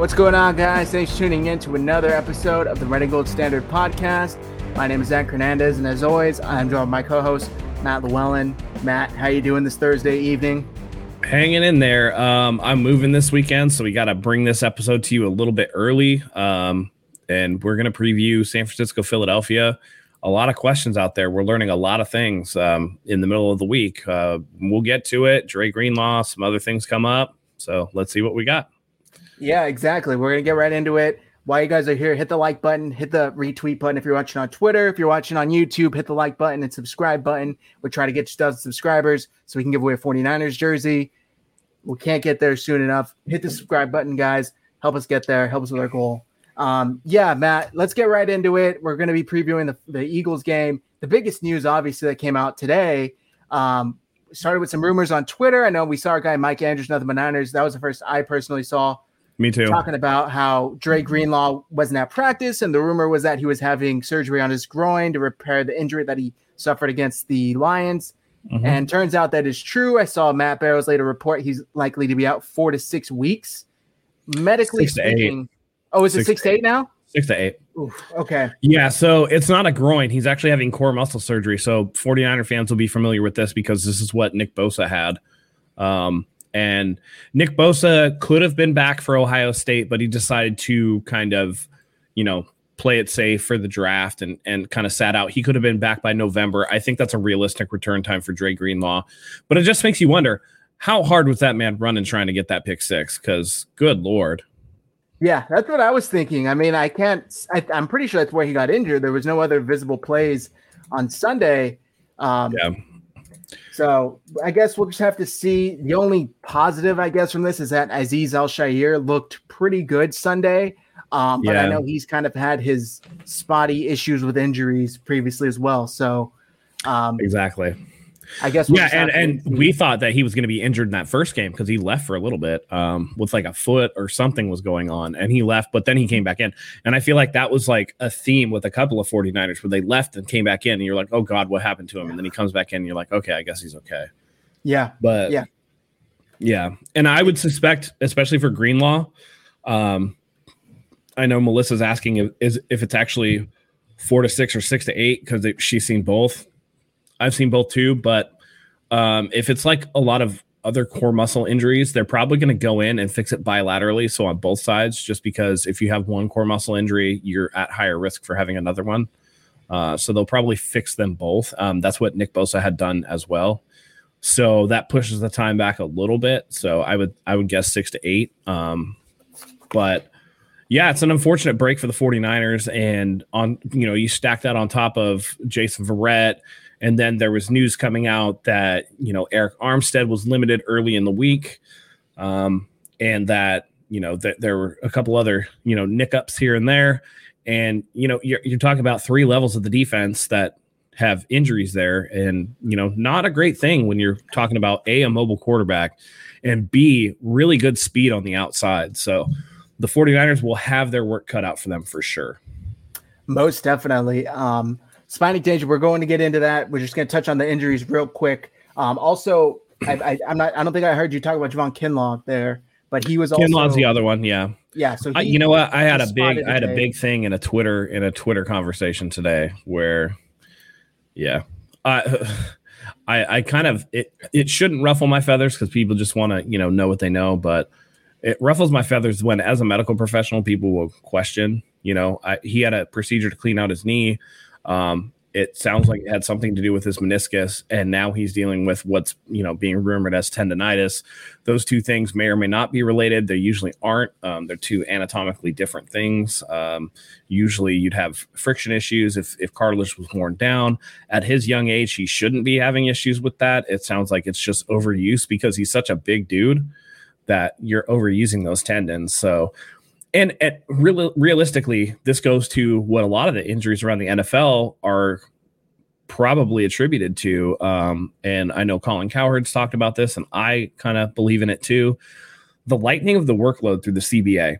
What's going on, guys? Thanks for tuning in to another episode of the Red and Gold Standard podcast. My name is Zach Hernandez, and as always, I'm joined by my co-host Matt Llewellyn. Matt, how you doing this Thursday evening? Hanging in there. Um, I'm moving this weekend, so we got to bring this episode to you a little bit early. Um, and we're going to preview San Francisco, Philadelphia. A lot of questions out there. We're learning a lot of things um, in the middle of the week. Uh, we'll get to it. Dre Greenlaw, some other things come up. So let's see what we got. Yeah, exactly. We're gonna get right into it. While you guys are here, hit the like button, hit the retweet button if you're watching on Twitter. If you're watching on YouTube, hit the like button and subscribe button. We're trying to get to 1,000 subscribers so we can give away a 49ers jersey. We can't get there soon enough. Hit the subscribe button, guys. Help us get there. Help us with our goal. Um, yeah, Matt, let's get right into it. We're going to be previewing the, the Eagles game. The biggest news, obviously, that came out today um, started with some rumors on Twitter. I know we saw our guy Mike Andrews, nothing but Niners. That was the first I personally saw. Me too. Talking about how Dre Greenlaw wasn't at practice, and the rumor was that he was having surgery on his groin to repair the injury that he suffered against the Lions. Mm-hmm. And turns out that is true. I saw Matt Barrows later report he's likely to be out four to six weeks. Medically Six speaking. Oh, is it Six six to to eight now? Six to eight. Oof, okay. Yeah, so it's not a groin. He's actually having core muscle surgery. So 49er fans will be familiar with this because this is what Nick Bosa had. Um, and Nick Bosa could have been back for Ohio State, but he decided to kind of, you know, play it safe for the draft and and kind of sat out. He could have been back by November. I think that's a realistic return time for Dre Greenlaw. But it just makes you wonder how hard was that man running trying to get that pick six? Because good lord. Yeah, that's what I was thinking. I mean, I can't. I, I'm pretty sure that's where he got injured. There was no other visible plays on Sunday. Um, Yeah. So I guess we'll just have to see. The only positive, I guess, from this is that Azeez Al-Shaair looked pretty good Sunday. Um, but I know he's kind of had his spotty issues with injuries previously as well. So um, Exactly. I guess yeah, and and we thought that he was going to be injured in that first game because he left for a little bit um, with like a foot or something was going on, and he left, but then he came back in, and I feel like that was like a theme with a couple of 49ers where they left and came back in, and you're like, oh god, what happened to him? And then he comes back in, and you're like, okay, I guess he's okay, yeah, but Yeah. yeah, and I would suspect, especially for Greenlaw, um, I know Melissa's asking if is if it's actually four to six or six to eight because she's seen both. I've seen both too, but um, if it's like a lot of other core muscle injuries, they're probably going to go in and fix it bilaterally, so on both sides. Just because if you have one core muscle injury, you're at higher risk for having another one. Uh, so they'll probably fix them both. Um, that's what Nick Bosa had done as well. So that pushes the time back a little bit. So I would I would guess six to eight. Um, but yeah, it's an unfortunate break for the 49ers. And on, you know, you stack that on top of Jason Verrett. And then there was news coming out that, you know, Arik Armstead was limited early in the week. Um, and that, you know, that there were a couple other, you know, nick ups here and there. And, you know, you're, you're talking about three levels of the defense that have injuries there. And, you know, not a great thing when you're talking about A, a mobile quarterback, and B, really good speed on the outside. So, the 49ers will have their work cut out for them for sure. Most definitely. Um, spinal danger. We're going to get into that. We're just going to touch on the injuries real quick. Um, also, I, I, I'm not. I don't think I heard you talk about Javon Kinlaw there, but he was also Kinlaw's the other one, yeah. yeah. So I, you know what? I had a big, I had a big thing in a Twitter in a Twitter conversation today where, yeah, I, I, I kind of it. It shouldn't ruffle my feathers because people just want to, you know, know what they know, but it ruffles my feathers when, as a medical professional, people will question. You know, I, he had a procedure to clean out his knee. Um, it sounds like it had something to do with his meniscus, and now he's dealing with what's you know being rumored as tendonitis. Those two things may or may not be related. They usually aren't. Um, they're two anatomically different things. Um, usually, you'd have friction issues if if cartilage was worn down. At his young age, he shouldn't be having issues with that. It sounds like it's just overuse because he's such a big dude that you're overusing those tendons. So, and, and real, realistically, this goes to what a lot of the injuries around the NFL are probably attributed to. Um, and I know Colin Cowherd's talked about this, and I kind of believe in it too. The lightening of the workload through the CBA.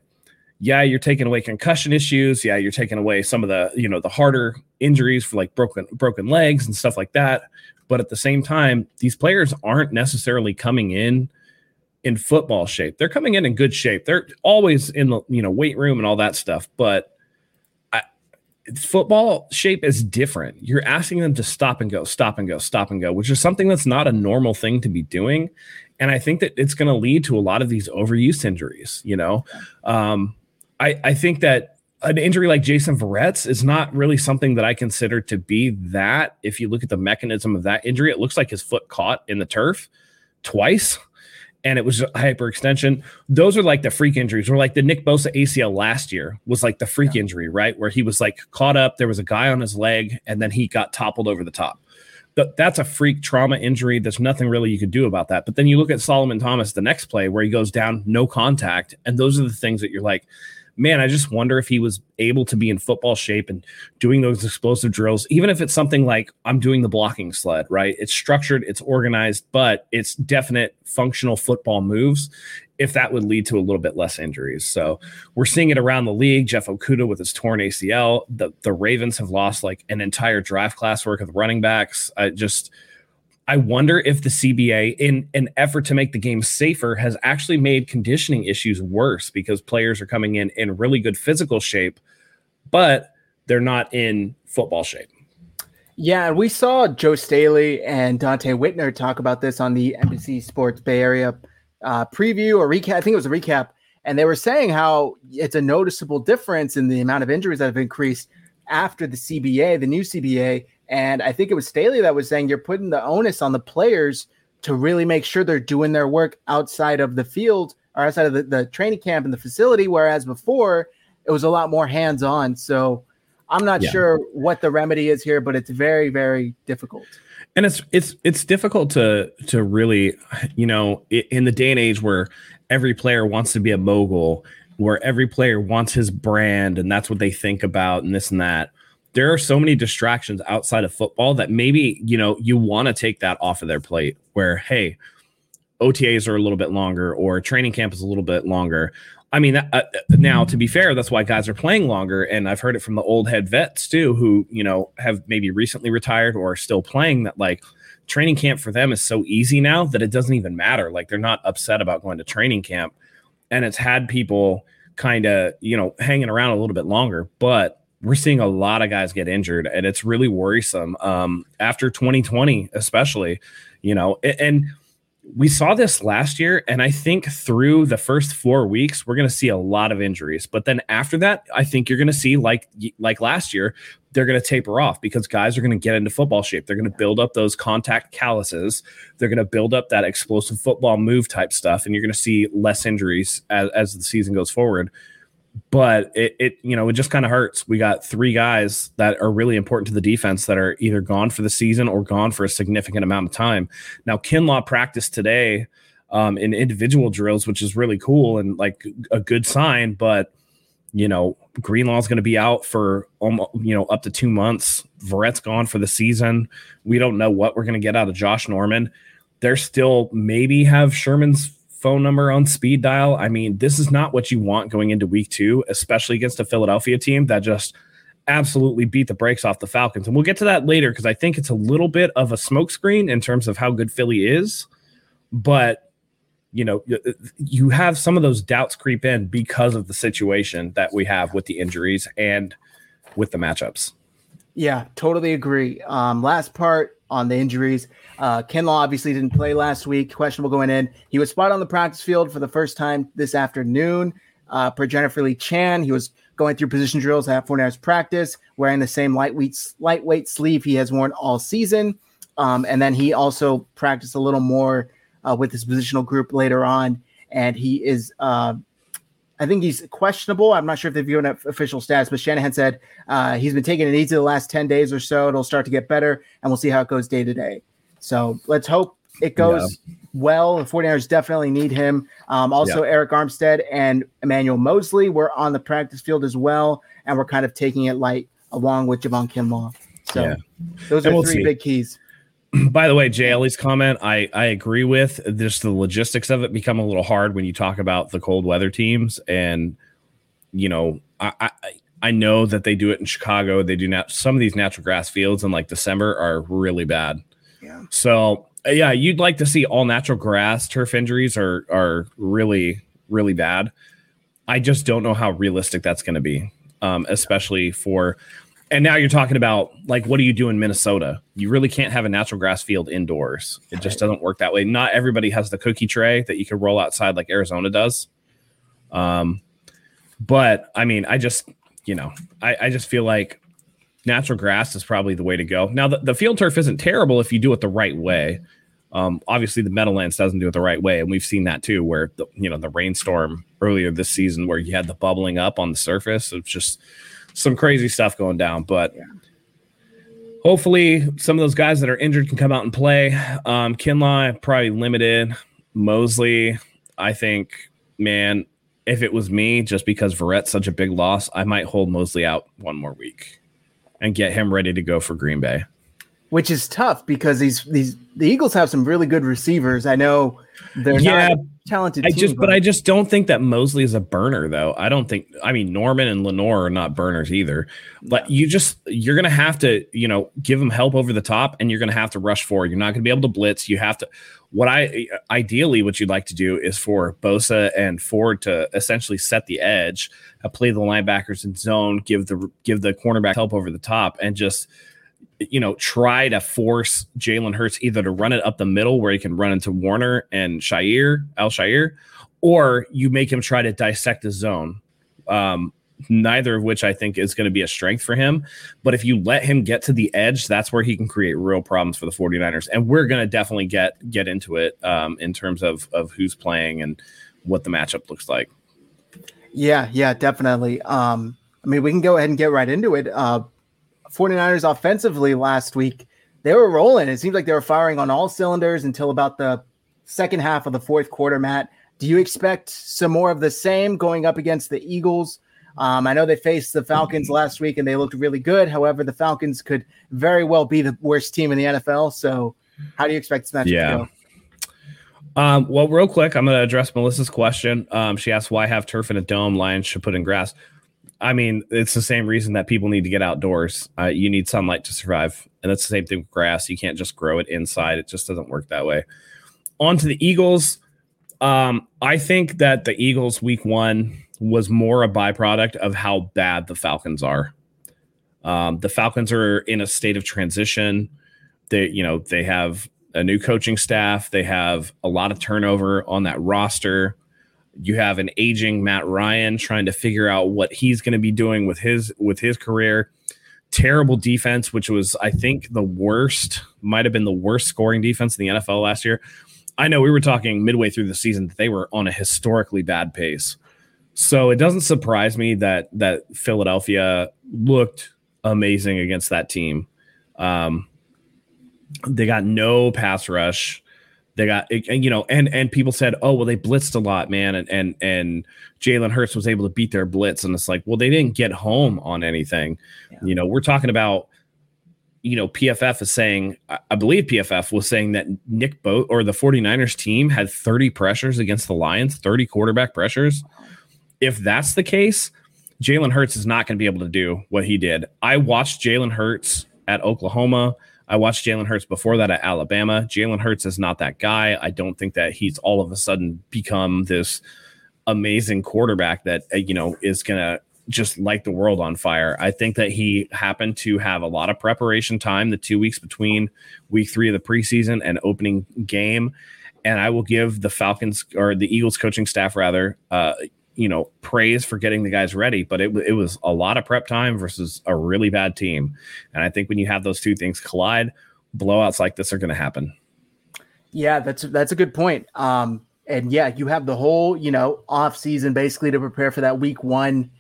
Yeah, you're taking away concussion issues. Yeah, you're taking away some of the, you know, the harder injuries for like broken broken legs and stuff like that. But at the same time, these players aren't necessarily coming in in football shape. They're coming in in good shape. They're always in the you know weight room and all that stuff, but I, football shape is different. You're asking them to stop and go, stop and go, stop and go, which is something that's not a normal thing to be doing. And I think that it's going to lead to a lot of these overuse injuries. You know, um, I I think that an injury like Jason Verrett's is not really something that I consider to be that. If you look at the mechanism of that injury, it looks like his foot caught in the turf twice and it was a hyperextension. Those are like the freak injuries, or like the Nick Bosa ACL last year was like the freak yeah. injury, right? Where he was like caught up, there was a guy on his leg, and then he got toppled over the top. But that's a freak trauma injury. There's nothing really you could do about that. But then you look at Solomon Thomas, the next play where he goes down, no contact, and those are the things that you're like, man, I just wonder if he was able to be in football shape and doing those explosive drills, even if it's something like I'm doing the blocking sled, right? It's structured, it's organized, but it's definite functional football moves. If that would lead to a little bit less injuries. So we're seeing it around the league. Jeff Okudah with his torn ACL. The the Ravens have lost like an entire draft class work of running backs. I just I wonder if the CBA, in an effort to make the game safer, has actually made conditioning issues worse because players are coming in in really good physical shape, but they're not in football shape. Yeah, we saw Joe Staley and Donte Whitner talk about this on the NBC Sports Bay Area uh, preview or recap. I think it was a recap, and they were saying how it's a noticeable difference in the amount of injuries that have increased after the CBA, the new CBA, and I think it was Staley that was saying you're putting the onus on the players to really make sure they're doing their work outside of the field or outside of the, the training camp and the facility. Whereas before it was a lot more hands on. So I'm not yeah. sure what the remedy is here, but it's very, very difficult. And it's it's it's difficult to to really, you know, in the day and age where every player wants to be a mogul, where every player wants his brand and that's what they think about and this and that there are so many distractions outside of football that maybe you know you want to take that off of their plate where hey OTAs are a little bit longer or training camp is a little bit longer. I mean uh, uh, now to be fair that's why guys are playing longer. And i've heard it from the old head vets too who you know have maybe recently retired or are still playing that like training camp for them is so easy now that it doesn't even matter. Like they're not upset about going to training camp. And it's had people kind of you know hanging around a little bit longer. But we're seeing a lot of guys get injured and it's really worrisome um, after 2020 especially you know and we saw this last year and i think through the first four weeks we're going to see a lot of injuries but then after that i think you're going to see like like last year they're going to taper off because guys are going to get into football shape. They're going to build up those contact calluses. They're going to build up that explosive football move type stuff and you're going to see less injuries as, as the season goes forward but it, it you know it just kind of hurts. We got three guys that are really important to the defense that are either gone for the season or gone for a significant amount of time. Now Kinlaw practiced today um, in individual drills, which is really cool and like a good sign. But you know Greenlaw's going to be out for almost you know up to two months. Verrett's gone for the season. We don't know what we're going to get out of Josh Norman. They're still maybe have Sherman's phone number on speed dial. I mean, this is not what you want going into week two, especially against a Philadelphia team that just absolutely beat the brakes off the Falcons. And we'll get to that later because I think it's a little bit of a smokescreen in terms of how good Philly is. But, you know, you have some of those doubts creep in because of the situation that we have with the injuries and with the matchups. Yeah, totally agree. Um, last part on the injuries. Uh, Kinlaw obviously didn't play last week, questionable going in. He was spotted on the practice field for the first time this afternoon. Uh, per Jennifer Lee Chan, he was going through position drills at 49ers practice, wearing the same lightweight lightweight sleeve he has worn all season. Um, and then he also practiced a little more uh, with his positional group later on, and he is uh, I think he's questionable. I'm not sure if they've given official stats, but Shanahan said uh, he's been taking it easy the last 10 days or so. It'll start to get better, and we'll see how it goes day to day. So let's hope it goes yeah. well. The 49ers definitely need him. Um, also, yeah. Arik Armstead and Emmanuel Moseley were on the practice field as well, and we're kind of taking it light along with Javon Kinlaw. So yeah. those are we'll 3 see. big keys. by the way, JLE's comment, I, I agree with. Just the logistics of it become a little hard when you talk about the cold weather teams. And, you know, I, I, I know that they do it in Chicago. They do not, some of these natural grass fields in like December are really bad. So yeah, you'd like to see all natural grass. Turf injuries are are really really bad. I just don't know how realistic that's going to be, um, especially for. And now you're talking about like, what do you do in Minnesota? You really can't have a natural grass field indoors. It just doesn't work that way. Not everybody has the cookie tray that you can roll outside like Arizona does. Um, but I mean, I just, you know, I, I just feel like natural grass is probably the way to go. Now, the, the field turf isn't terrible if you do it the right way. Um, obviously, the Meadowlands doesn't do it the right way, and we've seen that too. Where the you know the rainstorm earlier this season, where you had the bubbling up on the surface, it's just some crazy stuff going down. But yeah. hopefully, some of those guys that are injured can come out and play. Um, Kinlaw probably limited. Moseley, I think, man, if it was me, just because Verrett's such a big loss, I might hold Moseley out one more week and get him ready to go for Green Bay which is tough because these these the Eagles have some really good receivers. I know they're yeah, not talented. I team, just, but, but, I just don't think that Moseley is a burner, though. I don't think. I mean, Norman and Lenoir are not burners either. But you just you're gonna have to, you know, give them help over the top, and you're gonna have to rush forward. You're not gonna be able to blitz. You have to. What I ideally, what you'd like to do is for Bosa and Ford to essentially set the edge, uh, play the linebackers in zone, give the give the cornerback help over the top, and just you know, try to force Jalen Hurts either to run it up the middle where he can run into Warner and Shire, Al-Shaair, or you make him try to dissect the zone. Um, neither of which I think is going to be a strength for him. But if you let him get to the edge, that's where he can create real problems for the 49ers. And we're going to definitely get get into it um, in terms of of who's playing and what the matchup looks like. Yeah, yeah, definitely. Um, I mean, we can go ahead and get right into it. Uh, 49ers offensively last week, they were rolling. It seems like they were firing on all cylinders until about the second half of the fourth quarter, Matt. Do you expect some more of the same going up against the Eagles? Um, I know they faced the Falcons last week and they looked really good. However, the Falcons could very well be the worst team in the NFL. So, how do you expect this match yeah. to go? Um, well, real quick, I'm going to address Melissa's question. Um, she asked, "Why have turf in a dome? Lions should put in grass." I mean, it's the same reason that people need to get outdoors. Uh, you need sunlight to survive, and that's the same thing with grass. You can't just grow it inside; it just doesn't work that way. On to the Eagles. Um, I think that the Eagles week one was more a byproduct of how bad the Falcons are. Um, the Falcons are in a state of transition. They, you know, they have a new coaching staff. They have a lot of turnover on that roster. You have an aging Matt Ryan trying to figure out what he's going to be doing with his with his career. Terrible defense, which was I think the worst, might have been the worst scoring defense in the NFL last year. I know we were talking midway through the season that they were on a historically bad pace. So it doesn't surprise me that that Philadelphia looked amazing against that team. Um, they got no pass rush. They got you know, and and people said, oh well, they blitzed a lot, man, and and and Jalen Hurts was able to beat their blitz, and it's like, well, they didn't get home on anything. Yeah. You know, we're talking about, you know, PFF is saying, I believe PFF was saying that Nick Boat or the 49ers team had 30 pressures against the Lions, 30 quarterback pressures. If that's the case, Jalen Hurts is not going to be able to do what he did. I watched Jalen Hurts at Oklahoma. I watched Jalen Hurts before that at Alabama. Jalen Hurts is not that guy. I don't think that he's all of a sudden become this amazing quarterback that uh, you know is going to just light the world on fire. I think that he happened to have a lot of preparation time the 2 weeks between week 3 of the preseason and opening game and I will give the Falcons or the Eagles coaching staff rather uh, you know, praise for getting the guys ready, but it, it was a lot of prep time versus a really bad team. And I think when you have those two things collide, blowouts like this are going to happen. Yeah, that's that's a good point. Um, and yeah, you have the whole you know off season basically to prepare for that week one,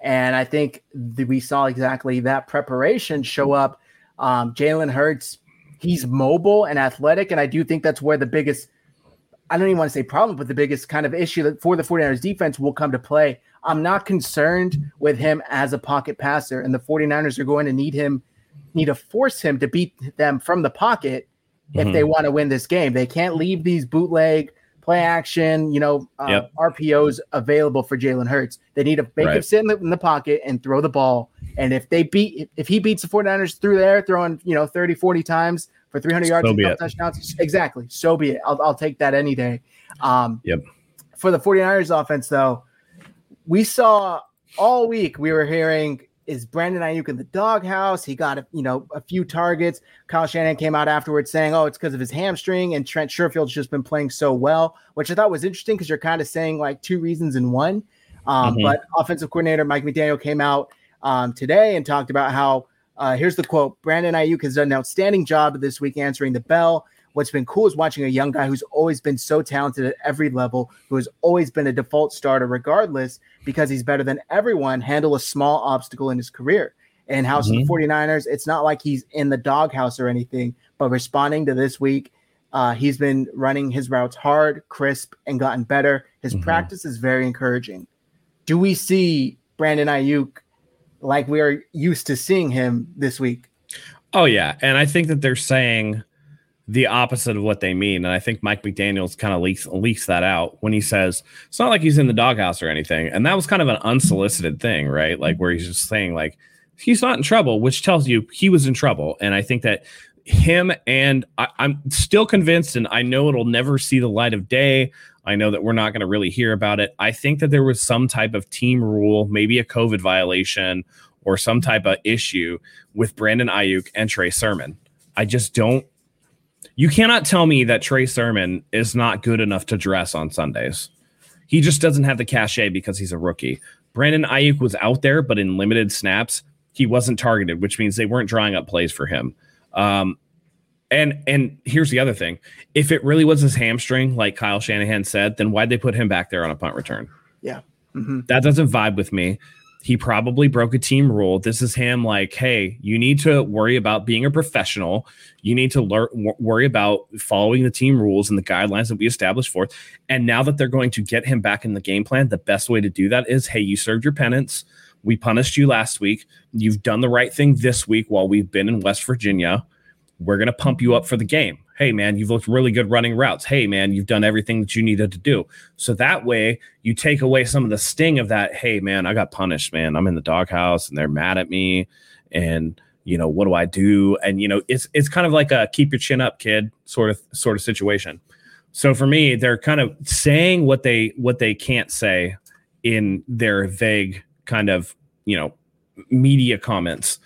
and I think we saw exactly that preparation show up. Um, Jalen Hurts, he's mobile and athletic, and I do think that's where the biggest I don't even want to say problem, but the biggest kind of issue that for the 49ers defense will come to play. I'm not concerned with him as a pocket passer, and the 49ers are going to need him, need to force him to beat them from the pocket mm-hmm. if they want to win this game. They can't leave these bootleg play action, you know, uh, yep. RPOs available for Jalen Hurts. They need to make right. him sit in the, in the, pocket and throw the ball. And if they beat, if he beats the 49ers through there, throwing, you know, 30, 40 times, for 300 yards So and touchdowns. Exactly. So be it. I'll, I'll take that any day. Um, Yep. For the 49ers offense, though, we saw all week we were hearing is Brandon Aiyuk in the doghouse? He got a, you know a few targets. Kyle Shanahan came out afterwards saying, "Oh, it's because of his hamstring." And Trent Sherfield's just been playing so well, which I thought was interesting because you're kind of saying like two reasons in one. Um, Mhm. But offensive coordinator Mike McDaniel came out um, today and talked about how uh, here's the quote: Brandon Aiyuk has done an outstanding job this week answering the bell. What's been cool is watching a young guy who's always been so talented at every level, who has always been a default starter, regardless, because he's better than everyone, handle a small obstacle in his career. And House Mhm. of the 49ers, it's not like he's in the doghouse or anything, but responding to this week, uh, he's been running his routes hard, crisp, and gotten better. His Mhm. practice is very encouraging. Do we see Brandon Aiyuk like we are used to seeing him this week? Oh yeah, and I think that they're saying the opposite of what they mean, and I think Mike McDaniel's kind of leaks leaks that out when he says it's not like he's in the doghouse or anything, and that was kind of an unsolicited thing, right? Like where he's just saying like he's not in trouble, which tells you he was in trouble, and I think that him and I, I'm still convinced, and I know it'll never see the light of day. I know that we're not going to really hear about it. I think that there was some type of team rule, maybe a COVID violation or some type of issue with Brandon Aiyuk and Trey Sermon. I just don't. You cannot tell me that Trey Sermon is not good enough to dress on Sundays. He just doesn't have the cachet because he's a rookie. Brandon Aiyuk was out there, but in limited snaps, he wasn't targeted, which means they weren't drawing up plays for him. Um, and and here's the other thing: if it really was his hamstring, like Kyle Shanahan said, then why'd they put him back there on a punt return? Mhm. that doesn't vibe with me. He probably broke a team rule. This is him like, hey, you need to worry about being a professional. You need to learn worry about following the team rules and the guidelines that we established for. it. And now that they're going to get him back in the game plan, the best way to do that is, hey, you served your penance. We punished you last week. You've done the right thing this week while we've been in West Virginia. We're going to pump you up for the game. Hey, man, you've looked really good running routes. Hey, man, you've done everything that you needed to do. So that way you take away some of the sting of that. Hey, man, I got punished, man. I'm in the doghouse and they're mad at me. And, you know, what do I do? And, you know, it's it's kind of like a keep your chin up, kid sort of sort of situation. So for me, they're kind of saying what they what they can't say in their vague kind of, you know, media comments.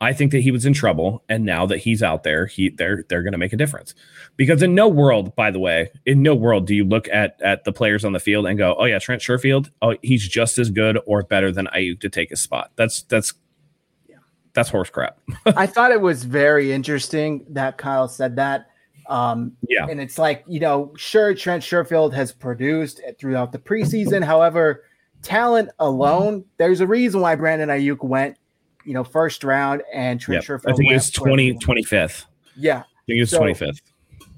I think that he was in trouble, and now that he's out there, he they're they're going to make a difference. Because in no world, by the way, in no world do you look at at the players on the field and go, "Oh yeah, Trent Sherfield, oh he's just as good or better than Aiyuk to take his spot." That's that's yeah. that's horse crap. I thought it was very interesting that Kyle said that. Um, Yeah, and it's like, you know, sure, Trent Sherfield has produced throughout the preseason. However, talent alone, there's a reason why Brandon Aiyuk went, you know, first round and Trent yep. I think went it's 20, 25th. Yeah. I think it's So- twenty fifth.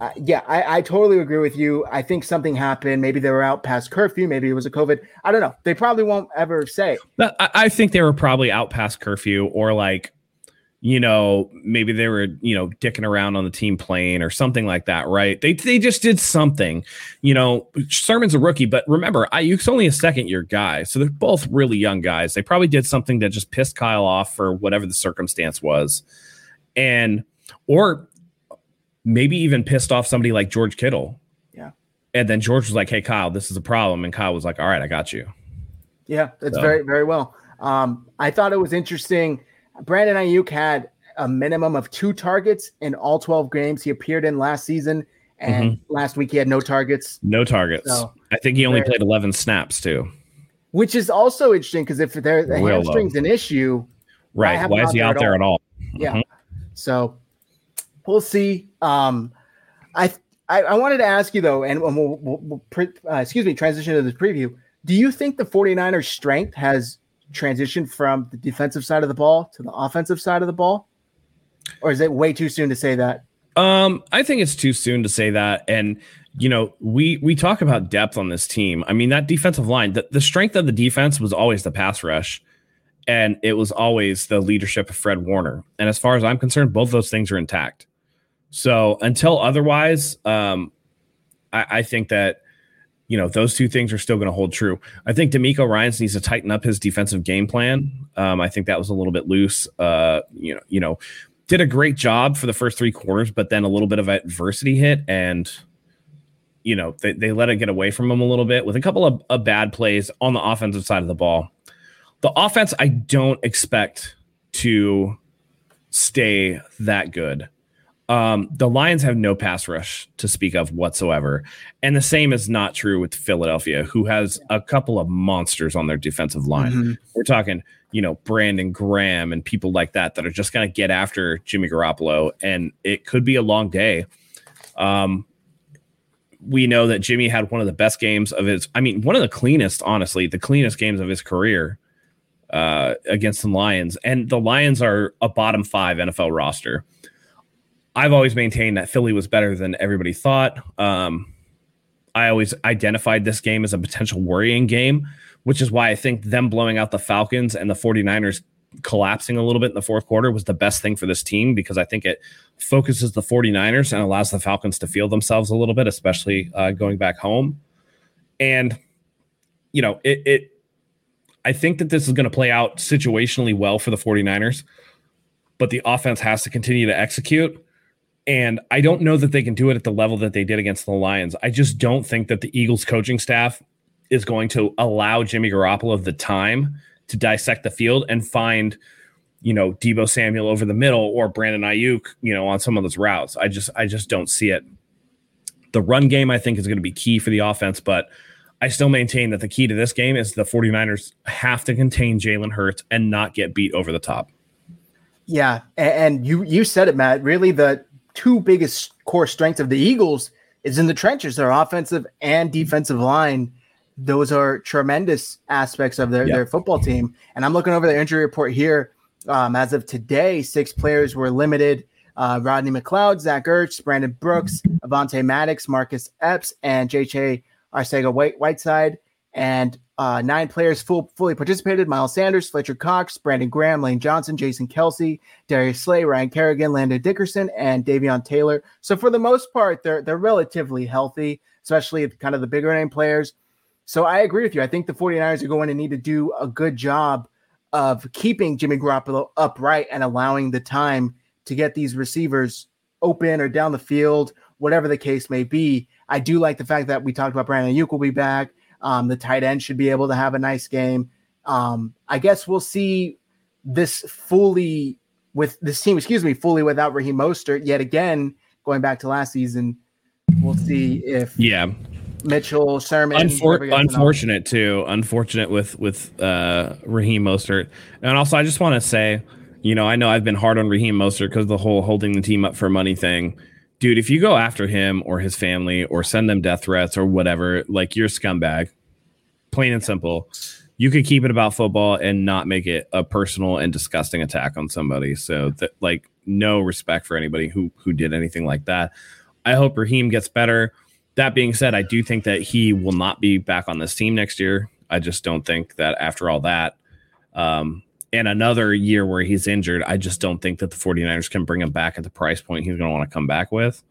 Uh, yeah, I, I totally agree with you. I think something happened. Maybe they were out past curfew. Maybe it was a COVID. I don't know. They probably won't ever say. But I, I think they were probably out past curfew or like, you know, maybe they were, you know, dicking around on the team plane or something like that, right? They they just did something. You know, Sermon's a rookie, but remember, Aiyuk's only a second year guy. So they're both really young guys. They probably did something that just pissed Kyle off for whatever the circumstance was. And or maybe even pissed off somebody like George Kittle. Yeah. And then George was like, Hey Kyle, this is a problem. And Kyle was like, All right, I got you. Yeah, that's So- very, very well. Um, I thought it was interesting. Brandon Aiyuk had a minimum of two targets in all 12 games he appeared in last season. And Mm-hmm. last week he had no targets, No targets. So, I think he only played 11 snaps too. which is also interesting because if there, the Real low. hamstring's an issue, Right. Why is he out there at at all? yeah. Mhm. So we'll see. Um, I, I I wanted to ask you though, and we'll, we'll, we'll uh, excuse me, transition to the preview. Do you think the 49ers strength has transitioned from the defensive side of the ball to the offensive side of the ball? Or is it way too soon to say that? Um, I think it's too soon to say that. And you know, we we talk about depth on this team. I mean, that defensive line, the, the strength of the defense was always the pass rush, and it was always the leadership of Fred Warner. And as far as I'm concerned, both those things are intact. So until otherwise, um, I, I think that you know those two things are still going to hold true. I think DeMeco Ryans needs to tighten up his defensive game plan. Um, I think that was a little bit loose. Uh, you know, you know, did a great job for the first three quarters, but then a little bit of adversity hit and you know, they, they let it get away from them a little bit with a couple of, of bad plays on the offensive side of the ball. The offense, I don't expect to stay that good. Um, the Lions have no pass rush to speak of whatsoever. And the same is not true with Philadelphia, who has a couple of monsters on their defensive line. Mm-hmm. We're talking, you know, Brandon Graham and people like that that are just going to get after Jimmy Garoppolo. And it could be a long day. Um, we know that Jimmy had one of the best games of his, I mean, one of the cleanest, honestly, the cleanest games of his career uh, against the Lions. And the Lions are a bottom five NFL roster. I've always maintained that Philly was better than everybody thought. Um, I always identified this game as a potential worrying game, which is why I think them blowing out the Falcons and the 49ers collapsing a little bit in the fourth quarter was the best thing for this team because I think it focuses the 49ers and allows the Falcons to feel themselves a little bit, especially uh, going back home. And, you know, it, it I think that this is going to play out situationally well for the 49ers, but the offense has to continue to execute. And I don't know that they can do it at the level that they did against the Lions. I just don't think that the Eagles coaching staff is going to allow Jimmy Garoppolo the time to dissect the field and find, you know, Deebo Samuel over the middle or Brandon Aiyuk, you know, on some of those routes. I just I just don't see it. The run game I think is going to be key for the offense, but I still maintain that the key to this game is the 49ers have to contain Jalen Hurts and not get beat over the top. Yeah, and you you said it, Matt. Really, the two biggest core strengths of the Eagles is in the trenches, their offensive and defensive line. Those are tremendous aspects of their, yep. their football team. And I'm looking over the injury report here. Um, as of today, six players were limited. Uh, Rodney McLeod, Zach Ertz, Brandon Brooks, Avonte Maddox, Marcus Epps, and JJ Arcega White Whiteside. And uh, nine players full, fully participated Miles Sanders, Fletcher Cox, Brandon Graham, Lane Johnson, Jason Kelce, Darius Slay, Ryan Kerrigan, Landon Dickerson, and Davion Taylor. So for the most part, they're they're relatively healthy, especially kind of the bigger name players. So I agree with you. I think the 49ers are going to need to do a good job of keeping Jimmy Garoppolo upright and allowing the time to get these receivers open or down the field, whatever the case may be. I do like the fact that we talked about Brandon Aiyuk will be back. Um, the tight end should be able to have a nice game. Um, I guess we'll see this fully with this team, excuse me, fully without Raheem Mostert yet again. Going back to last season, we'll see if yeah Mitchell Sermon. Unfor- unfortunate too. Unfortunate with with uh, Raheem Mostert, and also I just want to say, you know, I know I've been hard on Raheem Mostert because the whole holding the team up for money thing dude, if you go after him or his family or send them death threats or whatever, like you're a scumbag. Plain and simple. You could keep it about football and not make it a personal and disgusting attack on somebody. So that like no respect for anybody who who did anything like that. I hope Raheem gets better. That being said, I do think that he will not be back on this team next year. I just don't think that after all that, um, and another year where he's injured, I just don't think that the 49ers can bring him back at the price point he's going to want to come back with.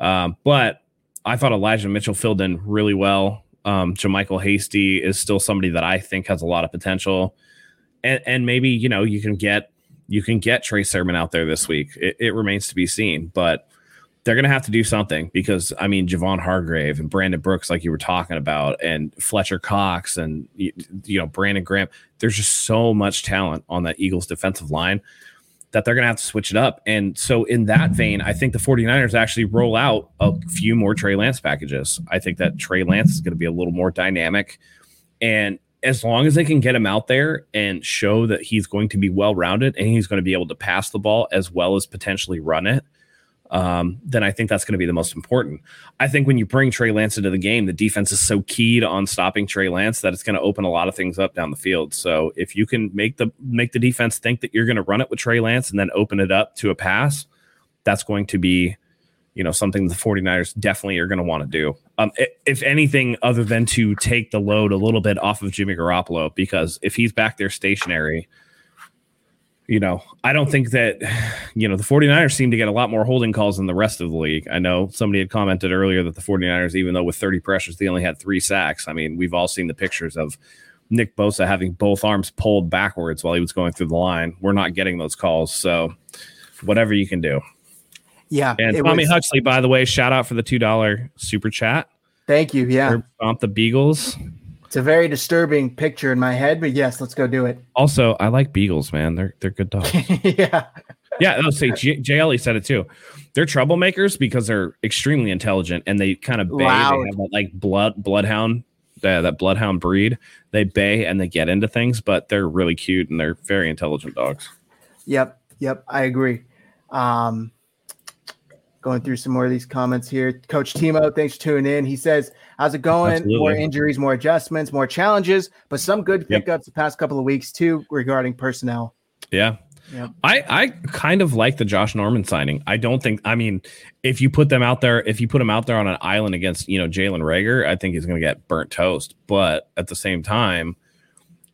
Um, but I thought Elijah Mitchell filled in really well. Um, JaMycal Hasty is still somebody that I think has a lot of potential. And, and maybe, you know, you can get you can get Trey Sermon out there this week. It, it remains to be seen. But they're going to have to do something because I mean Javon Hargrave and Brandon Brooks, like you were talking about, and Fletcher Cox and you know Brandon Graham. There's just so much talent on that Eagles defensive line that they're going to have to switch it up. And so in that vein, I think the 49ers actually roll out a few more Trey Lance packages. I think that Trey Lance is going to be a little more dynamic and as long as they can get him out there and show that he's going to be well rounded and he's going to be able to pass the ball as well as potentially run it, um, then I think that's going to be the most important. I think when you bring Trey Lance into the game, the defense is so keyed on stopping Trey Lance that it's going to open a lot of things up down the field. So if you can make the make the defense think that you're going to run it with Trey Lance and then open it up to a pass, that's going to be you know something the 49ers definitely are going to want to do. Um, if anything other than to take the load a little bit off of Jimmy Garoppolo because if he's back there stationary – you know, I don't think that, you know, the 49ers seem to get a lot more holding calls than the rest of the league. I know somebody had commented earlier that the 49ers, even though with 30 pressures, they only had three sacks. I mean, we've all seen the pictures of Nick Bosa having both arms pulled backwards while he was going through the line. We're not getting those calls. So whatever you can do. Yeah. And Tommy was, Huxley, by the way, shout out for the two dollar super chat. Thank you. Yeah. Bump the Beagles. It's a very disturbing picture in my head, but yes, let's go do it. Also, I like beagles, man. They're they're good dogs. yeah. Yeah, I'll say J- JLE said it too. They're troublemakers because they're extremely intelligent and they kind of bay. Loud. They have that like blood bloodhound uh, that bloodhound breed. They bay and they get into things, but they're really cute and they're very intelligent dogs. Yep, yep, I agree. Um, going through some more of these comments here. Coach Timo, thanks for tuning in. He says, How's it going? Absolutely. More injuries, more adjustments, more challenges, but some good pickups yep. the past couple of weeks too regarding personnel. Yeah. Yep. I, I kind of like the Josh Norman signing. I don't think I mean if you put them out there, if you put him out there on an island against, you know, Jalen Reagor, I think he's gonna get burnt toast. But at the same time,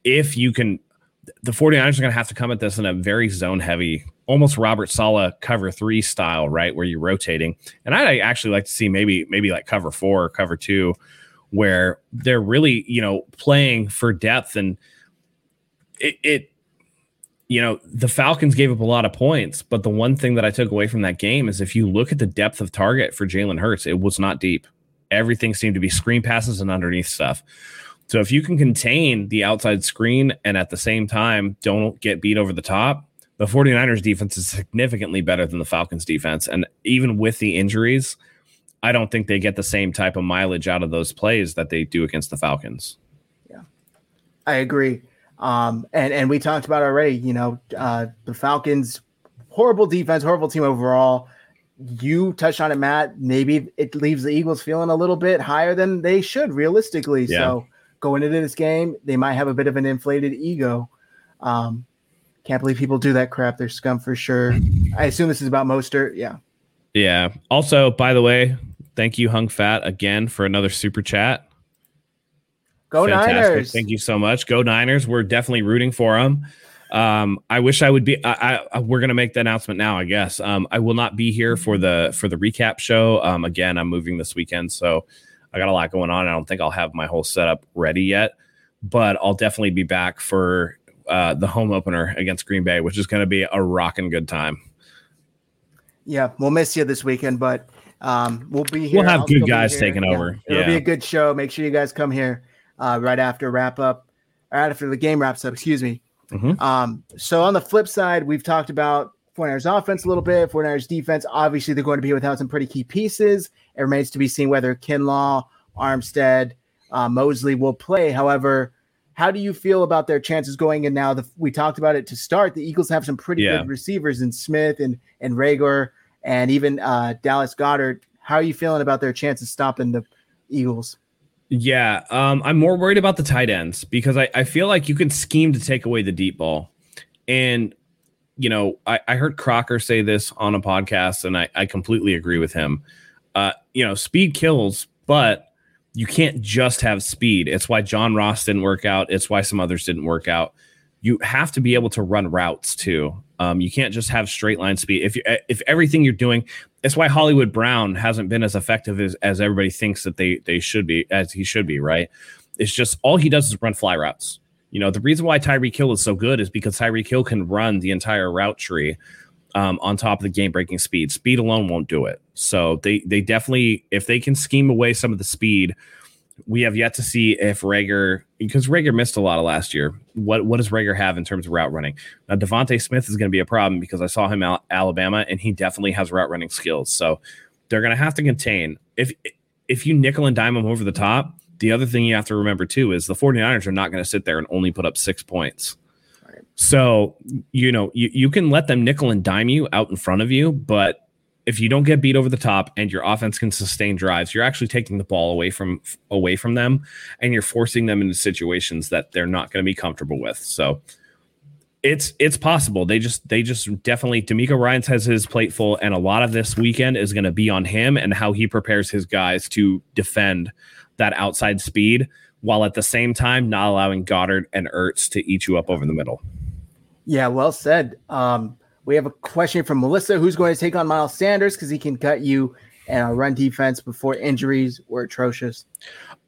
if you can the 49ers are gonna have to come at this in a very zone heavy almost Robert Saleh cover three style, right? Where you're rotating. And I'd actually like to see maybe maybe like cover four or cover two, where they're really, you know, playing for depth and it, it you know, the Falcons gave up a lot of points, but the one thing that I took away from that game is if you look at the depth of target for Jalen Hurts, it was not deep. Everything seemed to be screen passes and underneath stuff. So if you can contain the outside screen and at the same time don't get beat over the top, the 49ers defense is significantly better than the Falcons defense. And even with the injuries, I don't think they get the same type of mileage out of those plays that they do against the Falcons. Yeah, I agree. Um, and, and we talked about already, you know, uh, the Falcons, horrible defense, horrible team overall. You touched on it, Matt. Maybe it leaves the Eagles feeling a little bit higher than they should realistically. Yeah. So going into this game, they might have a bit of an inflated ego. Um, can't believe people do that crap. They're scum for sure. I assume this is about Mostert. Yeah. Yeah. Also, by the way, thank you, Hung Fat, again for another super chat. Go Fantastic. Niners. Thank you so much. Go Niners. We're definitely rooting for them. Um, I wish I would be. I, I we're gonna make the announcement now. I guess. Um, I will not be here for the for the recap show. Um, again, I'm moving this weekend, so I got a lot going on. I don't think I'll have my whole setup ready yet, but I'll definitely be back for uh, the home opener against Green Bay, which is going to be a rocking good time. Yeah, we'll miss you this weekend, but um, we'll be here. We'll have I'll good guys taking yeah, over. It'll yeah. be a good show. Make sure you guys come here uh, right after wrap up, right after the game wraps up. Excuse me. Mm-hmm. Um, so on the flip side, we've talked about 49ers offense a little bit, 49ers defense. Obviously, they're going to be without some pretty key pieces. It remains to be seen whether Kinlaw, Armstead, uh, Moseley will play. However, how do you feel about their chances going in now? The, we talked about it to start. The Eagles have some pretty yeah. good receivers in Smith and and Reagor and even uh, Dallas Goedert. How are you feeling about their chances stopping the Eagles? Yeah, um, I'm more worried about the tight ends because I, I feel like you can scheme to take away the deep ball. And, you know, I, I heard Crocker say this on a podcast, and I, I completely agree with him. Uh, you know, speed kills, but you can't just have speed. It's why John Ross didn't work out. It's why some others didn't work out. You have to be able to run routes too. Um, you can't just have straight line speed. If you if everything you're doing, that's why Hollywood Brown hasn't been as effective as, as everybody thinks that they they should be, as he should be. Right? It's just all he does is run fly routes. You know, the reason why Tyreek Hill is so good is because Tyreek Hill can run the entire route tree um, on top of the game breaking speed. Speed alone won't do it. So they they definitely if they can scheme away some of the speed, we have yet to see if Reagor because Reagor missed a lot of last year. What what does Reagor have in terms of route running? Now DeVonta Smith is going to be a problem because I saw him out Alabama and he definitely has route running skills. So they're going to have to contain if if you nickel and dime them over the top. The other thing you have to remember too is the 49ers are not going to sit there and only put up six points. So, you know, you, you can let them nickel and dime you out in front of you, but if you don't get beat over the top and your offense can sustain drives, you're actually taking the ball away from away from them and you're forcing them into situations that they're not going to be comfortable with. So it's it's possible. They just they just definitely DeMeco Ryans has his plate full, and a lot of this weekend is going to be on him and how he prepares his guys to defend that outside speed while at the same time not allowing Goedert and Ertz to eat you up over the middle. Yeah, well said. Um, we have a question from Melissa who's going to take on Miles Sanders because he can cut you and a run defense before injuries were atrocious.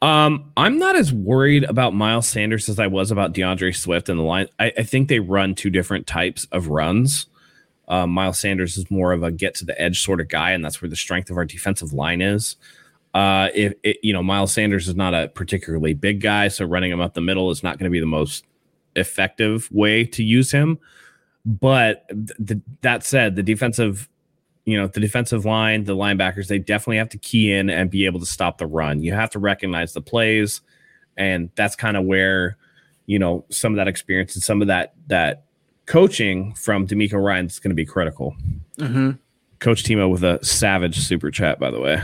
Um, I'm not as worried about Miles Sanders as I was about D'Andre Swift and the line. I, I think they run two different types of runs. Uh, Miles Sanders is more of a get to the edge sort of guy, and that's where the strength of our defensive line is. Uh, if it, you know, Miles Sanders is not a particularly big guy, so running him up the middle is not going to be the most effective way to use him. But th- that said, the defensive, you know, the defensive line, the linebackers, they definitely have to key in and be able to stop the run. You have to recognize the plays, and that's kind of where, you know, some of that experience and some of that that coaching from DeMeco Ryan is going to be critical. Mm-hmm. Coach Timo with a savage super chat, by the way.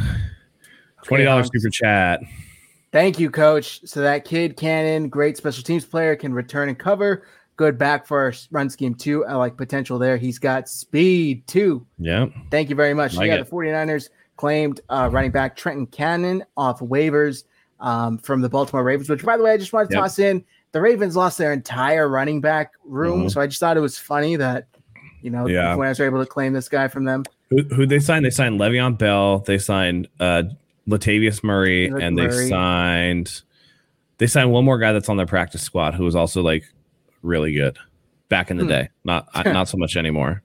Twenty dollars super chat. Thank you, Coach. So that kid Cannon, great special teams player, can return and cover. Good back for our run scheme too. I like potential there. He's got speed too. Yeah. Thank you very much. Like yeah, it. the 49ers claimed uh, running back Trenton Cannon off waivers um, from the Baltimore Ravens, which by the way, I just want to Yep. toss in. The Ravens lost their entire running back room. Mhm. So I just thought it was funny that, you know, Yeah. the 49ers were able to claim this guy from them. Who who they signed? They signed Le'Veon Bell. They signed uh Latavius Murray, and they Murray. signed they signed one more guy that's on their practice squad who was also like really good back in the Hmm. day. Not not so much anymore.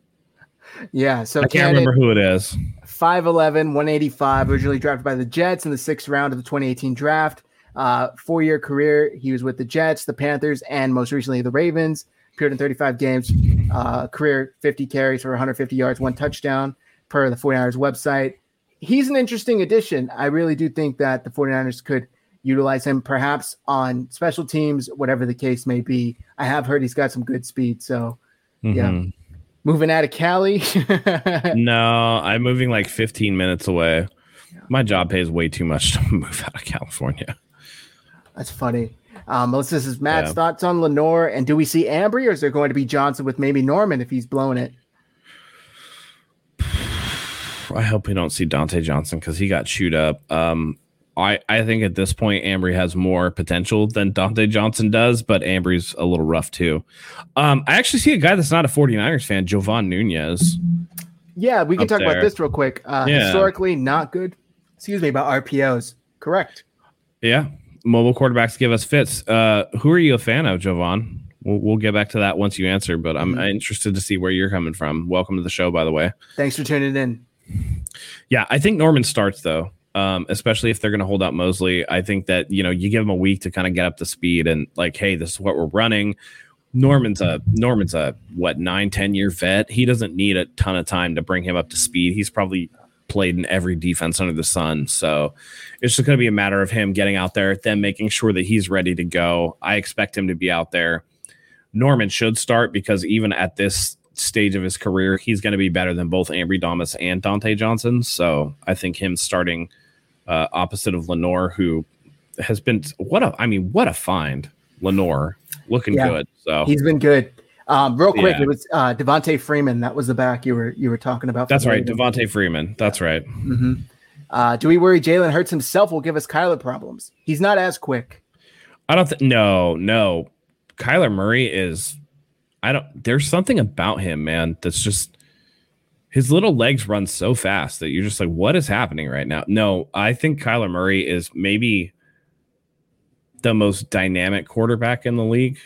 Yeah. So I can't remember who it is. 5'11, 185, originally drafted by the Jets in the sixth round of the 2018 draft. Uh, four year career. He was with the Jets, the Panthers, and most recently the Ravens. Appeared in 35 games, uh, career 50 carries for 150 yards, one touchdown per the 49ers website. He's an interesting addition. I really do think that the 49ers could utilize him perhaps on special teams, whatever the case may be. I have heard he's got some good speed. So Yeah. Mhm. moving out of Cali. No, I'm moving like 15 minutes away. My job pays way too much to move out of California. That's funny. Um, this is Matt's Yeah. thoughts on Lenoir, and do we see Ambry, or is there going to be Johnson with maybe Norman if he's blowing it? I hope we don't see Dontae Johnson because he got chewed up. Um, I, I think at this point, Ambry has more potential than Dontae Johnson does, but Ambry's a little rough too. Um, I actually see a guy that's not a 49ers fan, Jovan Nunez. Yeah, we can talk about this real quick. Uh, Yeah. Historically, not good. Excuse me about RPOs. Correct. Yeah, mobile quarterbacks give us fits. Uh, who are you a fan of, Jovan? We'll, we'll get back to that once you answer, but I'm Mhm. interested to see where you're coming from. Welcome to the show, by the way. Thanks for tuning in. Yeah, I think Norman starts though, um, especially if they're going to hold out Moseley. I think that you know you give him a week to kind of get up to speed and like, hey, this is what we're running. Norman's a Norman's a what nine ten year vet. He doesn't need a ton of time to bring him up to speed. He's probably played in every defense under the sun, so it's just going to be a matter of him getting out there, then making sure that he's ready to go. I expect him to be out there. Norman should start because even at this stage of his career, he's going to be better than both Ambry Thomas and Dontae Johnson. So I think him starting uh, opposite of Lenoir, who has been what a I mean what a find, Lenoir looking Yeah. good. So He's been good. Um, real quick, Yeah. it was uh, Devonta Freeman. That was the back you were you were talking about. that's right, Ravens. Devonta Freeman. That's right. Mhm. Uh, do we worry Jalen Hurts himself will give us Kyler problems? He's not as quick. I don't think no, no. Kyler Murray is I don't there's something about him, man, that's just his little legs run so fast that you're just like, what is happening right now? No, I think Kyler Murray is maybe the most dynamic quarterback in the league.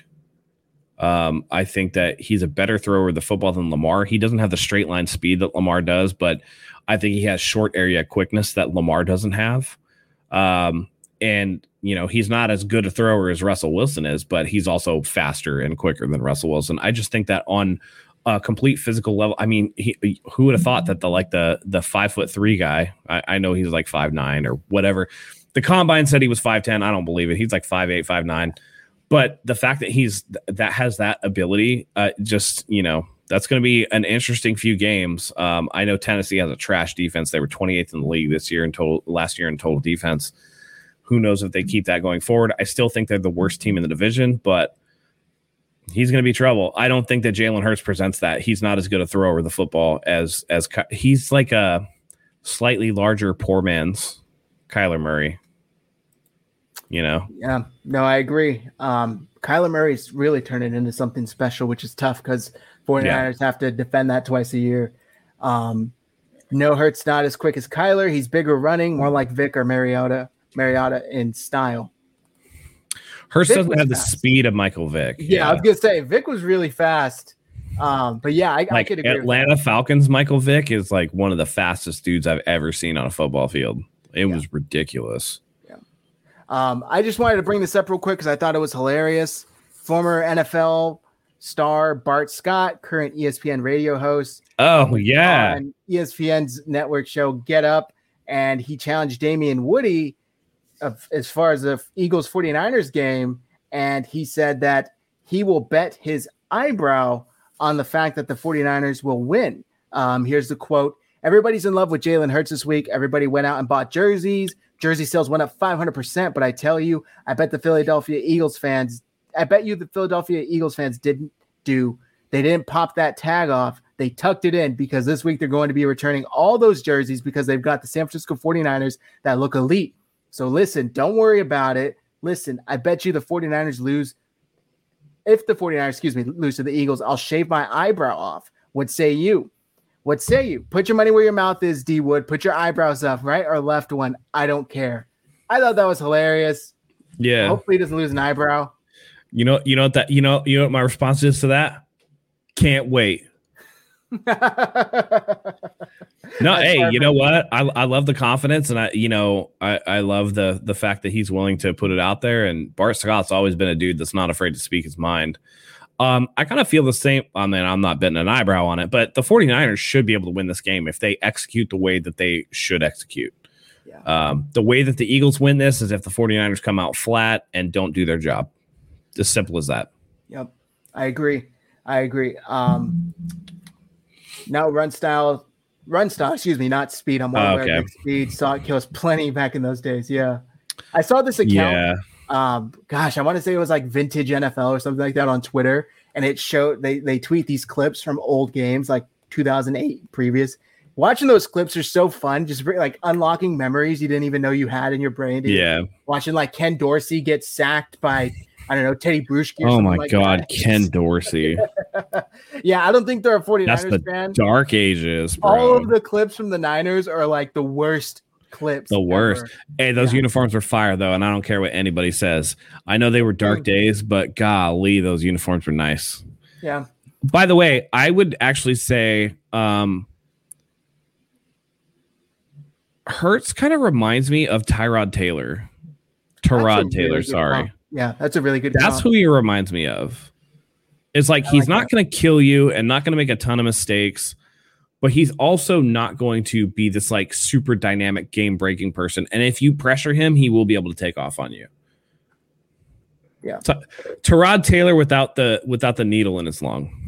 Um, I think that he's a better thrower of the football than Lamar. He doesn't have the straight line speed that Lamar does, but I think he has short area quickness that Lamar doesn't have. Um, and you know he's not as good a thrower as Russell Wilson is, but he's also faster and quicker than Russell Wilson. I just think that on a complete physical level, I mean, he, who would have thought that the like the the five foot three guy? I, I know he's like five nine or whatever. The combine said he was five ten. I don't believe it. He's like five eight, five nine. But the fact that he's that has that ability, uh, just you know, that's going to be an interesting few games. Um, I know Tennessee has a trash defense. They were 28th in the league this year in total, last year in total defense. Who knows if they keep that going forward? I still think they're the worst team in the division, but he's going to be trouble. I don't think that Jalen Hurts presents that. He's not as good a thrower of the football as as he's like a slightly larger poor man's Kyler Murray. You know, Yeah, no, I agree. Um, Kyler Murray's really turning into something special, which is tough because 49ers have to defend that twice a year. Um, no Hurts not as quick as Kyler. He's bigger running, more like Vick or Mariota, Mariota in style. Hurst Vick doesn't have the speed of Michael Vick. Yeah, I was gonna say Vick was really fast. Um, but yeah, I, like I could agree. Atlanta Falcons. Michael Vick is like one of the fastest dudes I've ever seen on a football field. It yeah. was ridiculous. Yeah. Um, I just wanted to bring this up real quick because I thought it was hilarious. Former NFL star Bart Scott, current ESPN radio host. Oh yeah, on ESPN's network show Get Up, and he challenged Damien Woody of, as far as the Eagles 49ers game, and he said that he will bet his eyebrow on the fact that the 49ers will win. Um, here's the quote Everybody's in love with Jalen Hurts this week. Everybody went out and bought jerseys. Jersey sales went up 500%. But I tell you, I bet the Philadelphia Eagles fans, I bet you the Philadelphia Eagles fans didn't do, they didn't pop that tag off. They tucked it in because this week they're going to be returning all those jerseys because they've got the San Francisco 49ers that look elite. So listen, don't worry about it. Listen, I bet you the 49ers lose. If the 49ers, excuse me, lose to the Eagles, I'll shave my eyebrow off. What say you? What say you? Put your money where your mouth is, D Wood. Put your eyebrows up, right or left one. I don't care. I thought that was hilarious. Yeah. Hopefully he doesn't lose an eyebrow. You know, you know what that you know, you know what my response is to that? Can't wait. No, hey, you know what? I, I love the confidence, and I, you know, I, I love the the fact that he's willing to put it out there. And Bart Scott's always been a dude that's not afraid to speak his mind. Um, I kind of feel the same. I mean, I'm not betting an eyebrow on it, but the 49ers should be able to win this game if they execute the way that they should execute. Yeah. Um, the way that the Eagles win this is if the 49ers come out flat and don't do their job. As simple as that. Yep. I agree. I agree. Um, now run style, run style, excuse me, not speed. I'm well oh, aware okay. speed. Saw it kills plenty back in those days. Yeah. I saw this account. Yeah um, gosh, I want to say it was like vintage NFL or something like that on Twitter, and it showed they they tweet these clips from old games like 2008 previous. Watching those clips are so fun, just like unlocking memories you didn't even know you had in your brain. Yeah, watching like Ken Dorsey get sacked by I don't know Tedy Bruschi. oh my like god, that. Ken Dorsey. yeah, I don't think they're a 49ers That's the fan. Dark ages. Bro. All of the clips from the Niners are like the worst clips. The worst. Ever. Hey, those yeah. uniforms were fire though, and I don't care what anybody says. I know they were dark mm. days, but golly, those uniforms were nice. Yeah. By the way, I would actually say um Hurts kind of reminds me of Tyrod Taylor. Tyrod Taylor, really sorry. Yeah, that's a really good. That's comp. who he reminds me of. It's like I he's like not going to kill you and not going to make a ton of mistakes, but he's also not going to be this like super dynamic game breaking person. And if you pressure him, he will be able to take off on you. Yeah. So, Tyrod Taylor without the without the needle in his lung.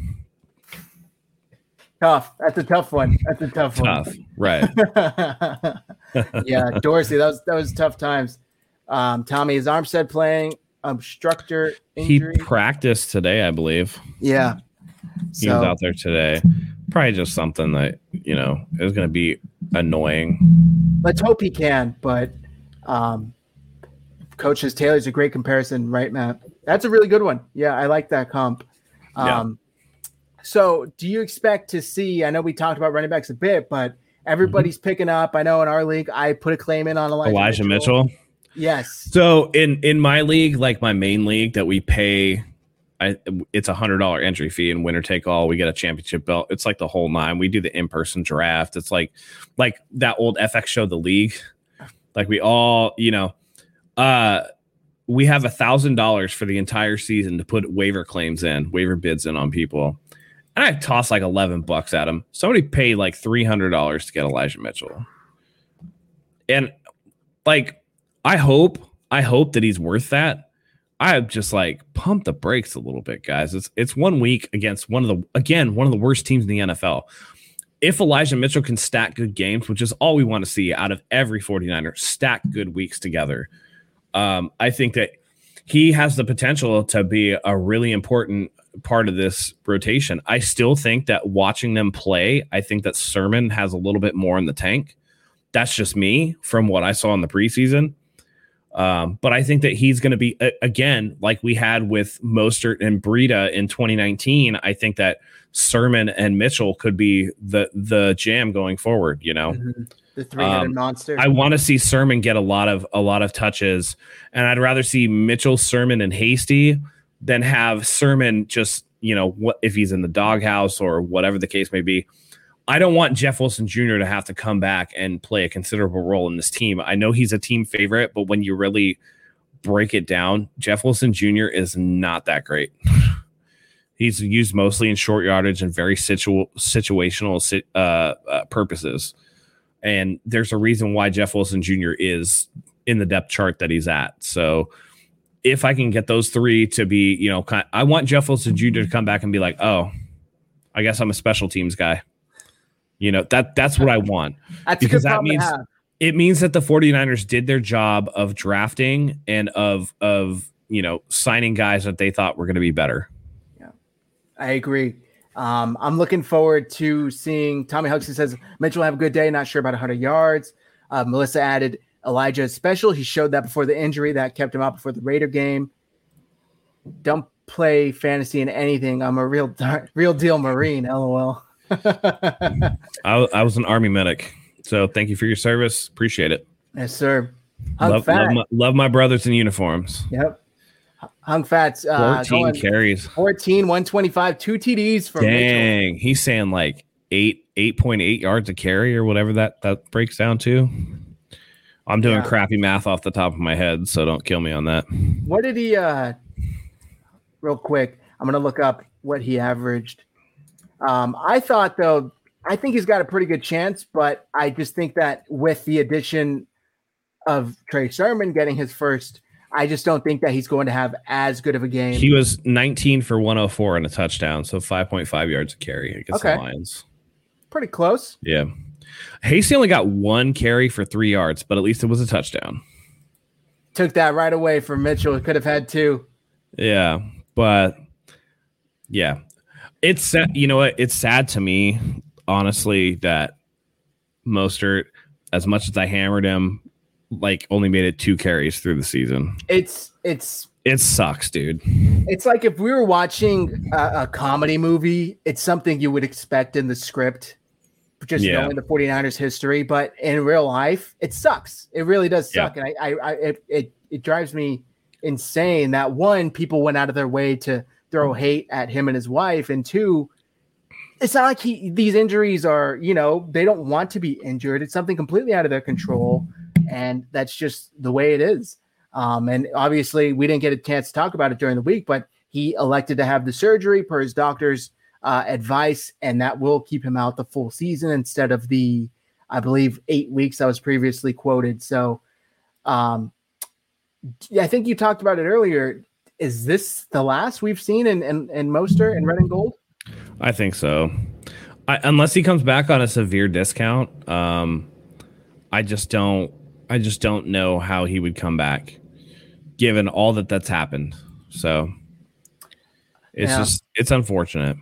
Tough. That's a tough one. That's a tough, one. tough. one. Right. yeah, Dorsey. That was that was tough times. Um, Tommy, is Armstead playing obstructor injury? He practiced today, I believe. Yeah. He so, was out there today probably just something that you know is going to be annoying. Let's hope he can. But um, coaches Taylor's a great comparison, right, Matt? That's a really good one. Yeah, I like that comp. Um, yeah. So, do you expect to see? I know we talked about running backs a bit, but everybody's mm-hmm. picking up. I know in our league, I put a claim in on Elijah, Elijah Mitchell. Mitchell. Yes. So in in my league, like my main league that we pay I, it's a hundred dollar entry fee and winner take all. We get a championship belt. It's like the whole nine. We do the in person draft. It's like like that old FX show, The League. Like we all, you know, uh, we have a thousand dollars for the entire season to put waiver claims in, waiver bids in on people. And I toss like eleven bucks at them. Somebody paid like three hundred dollars to get Elijah Mitchell. And like, I hope, I hope that he's worth that I just like pump the brakes a little bit, guys. It's it's one week against one of the again one of the worst teams in the NFL. If Elijah Mitchell can stack good games, which is all we want to see out of every 49er, stack good weeks together. Um, I think that he has the potential to be a really important part of this rotation. I still think that watching them play, I think that Sermon has a little bit more in the tank. That's just me from what I saw in the preseason. Um, but I think that he's going to be again like we had with Mostert and Breida in 2019. I think that Sermon and Mitchell could be the the jam going forward. You know, mm-hmm. the three-headed um, monster. I want to see Sermon get a lot of a lot of touches, and I'd rather see Mitchell, Sermon, and Hasty than have Sermon just you know, what if he's in the doghouse or whatever the case may be. I don't want Jeff Wilson Jr. to have to come back and play a considerable role in this team. I know he's a team favorite, but when you really break it down, Jeff Wilson Jr. is not that great. he's used mostly in short yardage and very situ- situational uh, uh, purposes. And there's a reason why Jeff Wilson Jr. is in the depth chart that he's at. So if I can get those three to be, you know, kind of, I want Jeff Wilson Jr. to come back and be like, oh, I guess I'm a special teams guy. You know, that that's what I want. That's because that means it means that the 49ers did their job of drafting and of of, you know, signing guys that they thought were going to be better. Yeah. I agree. Um, I'm looking forward to seeing Tommy Huxley says Mitchell have a good day, not sure about 100 yards. Uh, Melissa added Elijah is special. He showed that before the injury that kept him out before the Raider game. Don't play fantasy in anything. I'm a real real deal Marine. LOL. I, I was an army medic, so thank you for your service. Appreciate it. Yes, sir. love, love, my, love my brothers in uniforms. Yep. Hung Fats. Uh, 14 carries. 14, 125, two TDs from Dang. Mitchell. He's saying like eight, 8.8 yards a carry or whatever that, that breaks down to. I'm doing yeah. crappy math off the top of my head, so don't kill me on that. What did he uh real quick? I'm gonna look up what he averaged. Um, I thought though, I think he's got a pretty good chance, but I just think that with the addition of Trey Sermon getting his first, I just don't think that he's going to have as good of a game. He was 19 for 104 and a touchdown, so 5.5 yards a carry against okay. the Lions. Pretty close. Yeah. Hasty only got one carry for three yards, but at least it was a touchdown. Took that right away from Mitchell. Could have had two. Yeah, but yeah, it's sad. you know what? It's sad to me, honestly, that Mostert, as much as I hammered him, like only made it two carries through the season. It's it's it sucks, dude. It's like if we were watching a, a comedy movie, it's something you would expect in the script just yeah. knowing the 49ers history, but in real life, it sucks. It really does suck. Yeah. And I, I, I, it, it, it drives me insane that one, people went out of their way to throw hate at him and his wife. And two, it's not like he, these injuries are, you know, they don't want to be injured. It's something completely out of their control. And that's just the way it is. Um, and obviously, we didn't get a chance to talk about it during the week, but he elected to have the surgery per his doctor's uh, advice, and that will keep him out the full season instead of the, I believe, eight weeks I was previously quoted. So, um, I think you talked about it earlier. Is this the last we've seen in in, in Mostert and Red and Gold? I think so. I, unless he comes back on a severe discount, um, I just don't. I just don't know how he would come back, given all that that's happened. So it's yeah. just it's unfortunate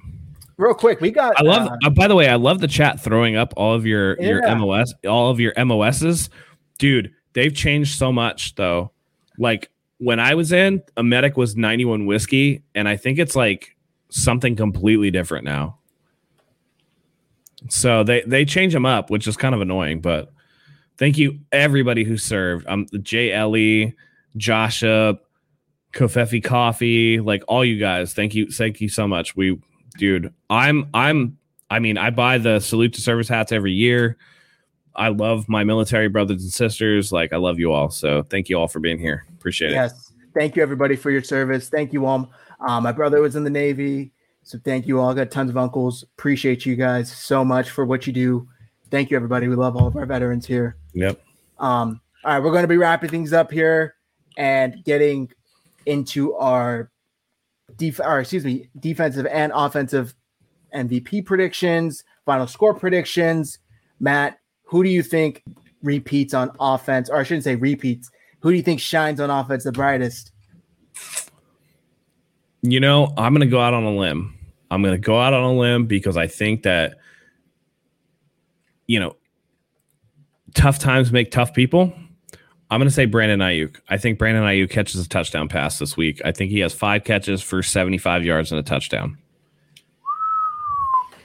real quick, we got. I love. Uh, uh, by the way, I love the chat throwing up all of your yeah. your MOS, all of your MOSs, dude. They've changed so much though. Like when I was in, a medic was 91 whiskey, and I think it's like something completely different now. So they they change them up, which is kind of annoying. But thank you everybody who served. Um, JLE, Joshua, Kofefi Coffee, like all you guys. Thank you, thank you so much. We dude. I'm I'm I mean, I buy the salute to service hats every year. I love my military brothers and sisters. Like I love you all. So thank you all for being here. Appreciate yes. it. Yes. Thank you everybody for your service. Thank you all. Um, my brother was in the Navy. So thank you all. I got tons of uncles. Appreciate you guys so much for what you do. Thank you, everybody. We love all of our veterans here. Yep. Um, all right, we're going to be wrapping things up here and getting into our def- or excuse me, defensive and offensive MVP predictions, final score predictions. Matt, who do you think repeats on offense, or I shouldn't say repeats? Who do you think shines on offense the brightest? You know, I'm going to go out on a limb. I'm going to go out on a limb because I think that, you know, tough times make tough people. I'm going to say Brandon Aiyuk. I think Brandon Aiyuk catches a touchdown pass this week. I think he has five catches for 75 yards and a touchdown.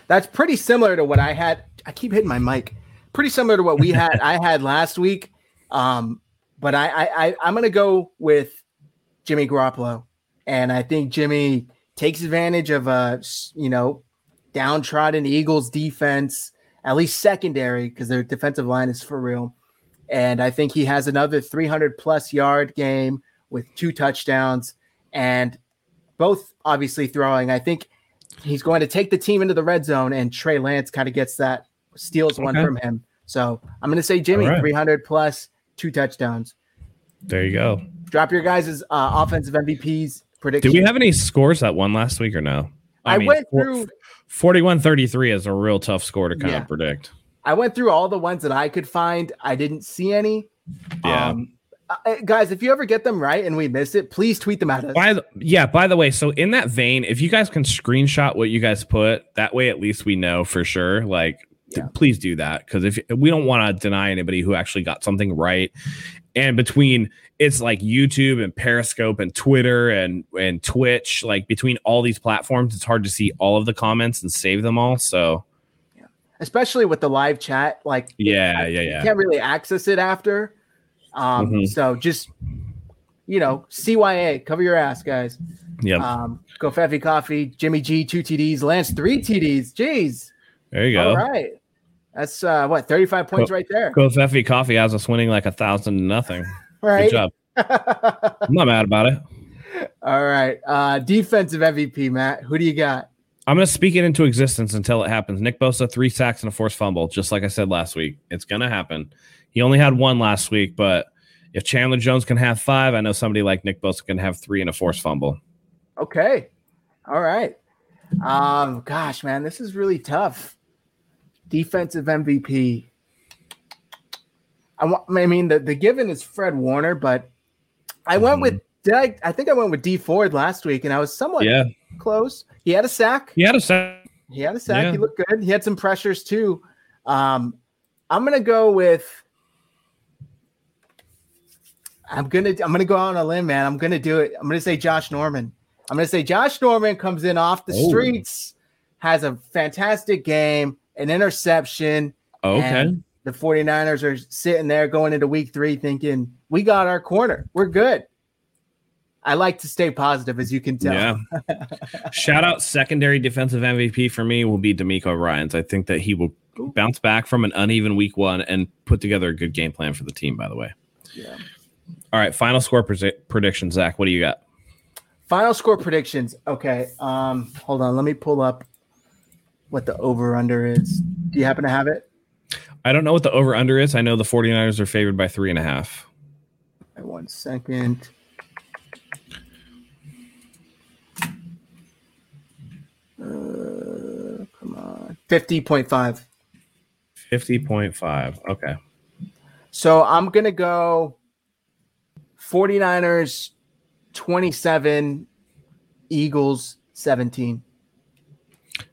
That's pretty similar to what I had. I keep hitting my mic. Pretty similar to what we had. I had last week. Um, but I, I, I I'm going to go with Jimmy Garoppolo, and I think Jimmy takes advantage of a you know downtrodden Eagles defense, at least secondary, because their defensive line is for real. And I think he has another 300 plus yard game with two touchdowns and both obviously throwing. I think he's going to take the team into the red zone, and Trey Lance kind of gets that, steals one from him. So I'm going to say Jimmy, right. 300 plus, two touchdowns. There you go. Drop your guys' uh, offensive MVPs prediction. Did we have any scores that won last week or no? I, went through. 41 33 is a real tough score to kind Yeah. of predict. I went through all the ones that I could find. I didn't see any. Yeah. Um, uh, guys, if you ever get them right and we miss it, please tweet them at us. By the, yeah, by the way, so in that vein, if you guys can screenshot what you guys put, that way at least we know for sure. Like, Yeah. please do that because if we don't want to deny anybody who actually got something right, and between it's like YouTube and Periscope and Twitter and and Twitch, like between all these platforms, it's hard to see all of the comments and save them all. So Especially with the live chat, like yeah, yeah, you yeah, can't really access it after. Um, Mhm. so just you know, CYA, cover your ass, guys. yeah. Um, go Feffy Coffee, Jimmy G, two TDs, Lance, three TDs. Jeez. there you go. All right. That's uh what 35 points right there. Go Feffy Coffee has us winning like a thousand to nothing. Right. Good job. I'm not mad about it. All right. Uh defensive MVP, Matt. Who do you got? I'm going to speak it into existence until it happens. Nick Bosa, three sacks and a forced fumble, just like I said last week. It's going to happen. He only had one last week, but if Chandler Jones can have five, I know somebody like Nick Bosa can have three and a forced fumble. Okay. All right. Um, gosh, man, this is really tough. Defensive MVP. I, wa- I mean, the, the given is Fred Warner, but I went with did I, I think I went with D Ford last week, and I was somewhat Yeah. close. He had a sack. He had a sack. He had a sack. Yeah. He looked good. He had some pressures too. Um, I'm gonna go with. I'm gonna I'm gonna go out on a limb, man. I'm gonna do it. I'm gonna say Josh Norman. I'm gonna say Josh Norman comes in off the Oh. streets, has a fantastic game, an interception. Okay. and the 49ers are sitting there going into week three thinking, we got our corner. We're good. I like to stay positive, as you can tell. Yeah. Shout out secondary defensive MVP for me will be DeMeco Ryans. I think that he will bounce back from an uneven week one and put together a good game plan for the team, by the way. Yeah. All right. Final score predi- prediction, Zach. What do you got? Final score predictions. Okay. Um, hold on. Let me pull up what the over under is. Do you happen to have it? I don't know what the over under is. I know the 49ers are favored by three and a half. Wait One second. Uh, come on. 50.5. 50.5. Okay. So I'm going to go 49ers 27, Eagles 17.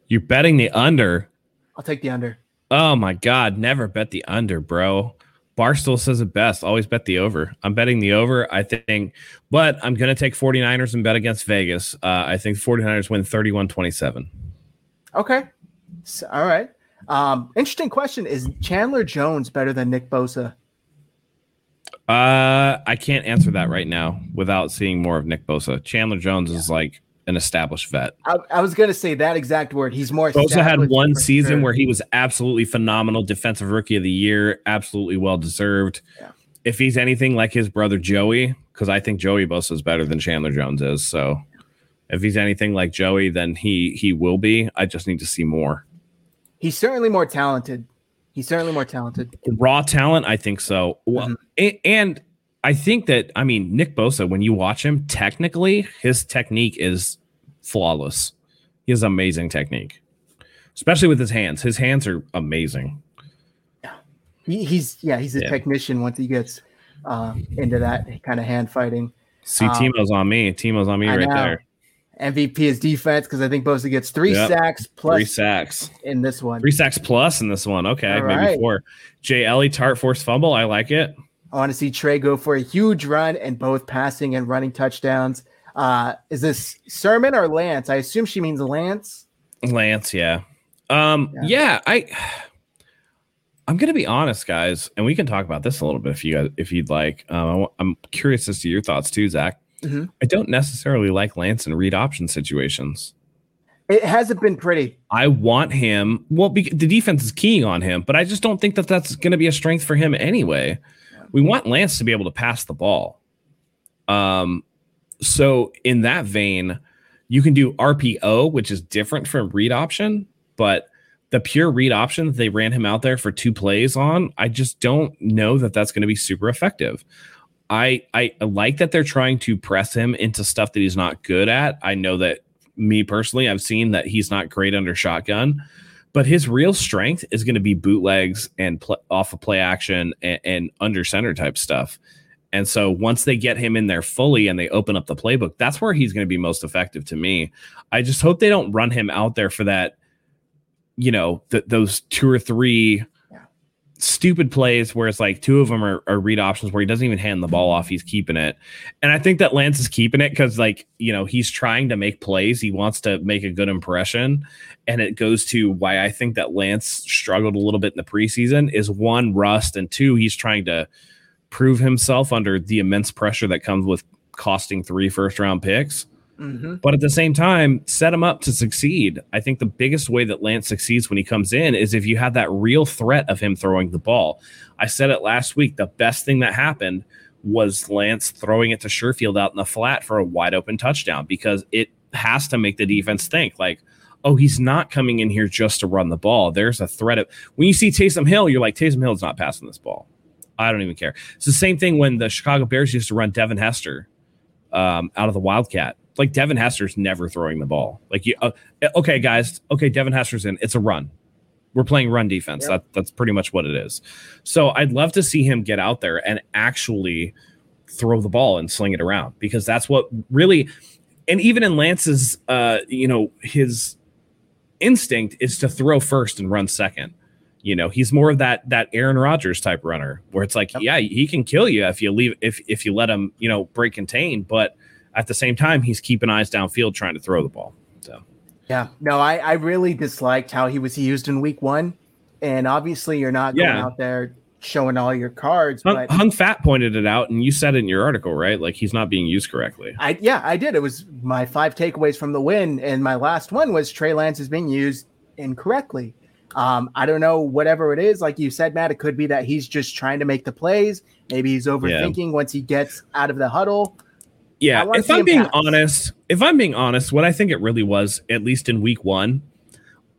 You're betting the under. I'll take the under. Oh my God. Never bet the under, bro. Barstool says it best. Always bet the over. I'm betting the over, I think, but I'm going to take 49ers and bet against Vegas. Uh, I think 49ers win 31 27. Okay. So, all right. Um, interesting question. Is Chandler Jones better than Nick Bosa? Uh, I can't answer that right now without seeing more of Nick Bosa. Chandler Jones is like an established vet. I, I was going to say that exact word. He's more. Bosa had one season sure. where he was absolutely phenomenal, defensive rookie of the year, absolutely well deserved. Yeah. If he's anything like his brother Joey, because I think Joey Bosa is better than Chandler Jones is. So if he's anything like Joey, then he he will be. I just need to see more. He's certainly more talented. He's certainly more talented. Raw talent, I think so. Well, Mhm. a- and I think that I mean Nick Bosa, when you watch him, technically his technique is flawless. He has amazing technique, especially with his hands. His hands are amazing. He, he's yeah, he's a Yeah. technician once he gets uh, into that kind of hand fighting. See, Um, Timo's on me. Timo's on me I right know. there. MVP is defense because I think Bosa gets three Yep. sacks plus Three sacks. in this one. Three sacks plus in this one. Okay, All maybe right. four. Jay Ellie Tart force fumble. I like it. I want to see Trey go for a huge run and both passing and running touchdowns. Uh, is this Sermon or Lance? I assume she means Lance. Lance, yeah. Um, Yeah. yeah, I I'm gonna be honest, guys, and we can talk about this a little bit if you guys if you'd like. Um, I'm curious as to your thoughts too, Zach. Mm-hmm. I don't necessarily like Lance in read option situations. It hasn't been pretty. I want him. Well, the defense is keying on him, but I just don't think that that's going to be a strength for him anyway. We want Lance to be able to pass the ball. Um, so in that vein, you can do RPO, which is different from read option, but the pure read option they ran him out there for two plays on, I just don't know that that's going to be super effective. I I like that they're trying to press him into stuff that he's not good at. I know that me personally, I've seen that he's not great under shotgun, but his real strength is going to be bootlegs and pl- off of play action and, and under center type stuff. And so once they get him in there fully and they open up the playbook, that's where he's going to be most effective to me. I just hope they don't run him out there for that, you know, th- those two or three stupid plays where it's like two of them are, are, read options where he doesn't even hand the ball off. He's keeping it. And I think that Lance is keeping it because, like, you know, he's trying to make plays. He wants to make a good impression. And it goes to why I think that Lance struggled a little bit in the preseason is one, rust, and two, he's trying to prove himself under the immense pressure that comes with costing three first round picks. Mm-hmm. But at the same time, set him up to succeed. I think the biggest way that Lance succeeds when he comes in is if you have that real threat of him throwing the ball. I said it last week. The best thing that happened was Lance throwing it to Sherfield out in the flat for a wide open touchdown because it has to make the defense think like, oh, he's not coming in here just to run the ball. There's a threat of when you see Taysom Hill, you're like, Taysom Hill's not passing this ball. I don't even care. It's the same thing when the Chicago Bears used to run Devin Hester um, out of the Wildcat like Devin Hester's never throwing the ball. Like you, uh, okay, guys, okay, Devin Hester's in. It's a run. We're playing run defense. Yep. That that's pretty much what it is. So I'd love to see him get out there and actually throw the ball and sling it around because that's what really. And even in Lance's, uh, you know, his instinct is to throw first and run second. You know, he's more of that that Aaron Rodgers type runner where it's like, yep. yeah, he can kill you if you leave if if you let him, you know, break contain, but at the same time, he's keeping eyes downfield trying to throw the ball. So, yeah, no, I, I really disliked how he was used in week one. And obviously, you're not going out there showing all your cards. Hung, but Hung Fat pointed it out, and you said it in your article, right? Like he's not being used correctly. I yeah, I did. It was my five takeaways from the win, and my last one was Trey Lance is being used incorrectly. Um, I don't know, whatever it is, like you said, Matt, it could be that he's just trying to make the plays. Maybe he's overthinking yeah. once he gets out of the huddle. Yeah, if I'm being pass. honest, if I'm being honest, what I think it really was, at least in week one,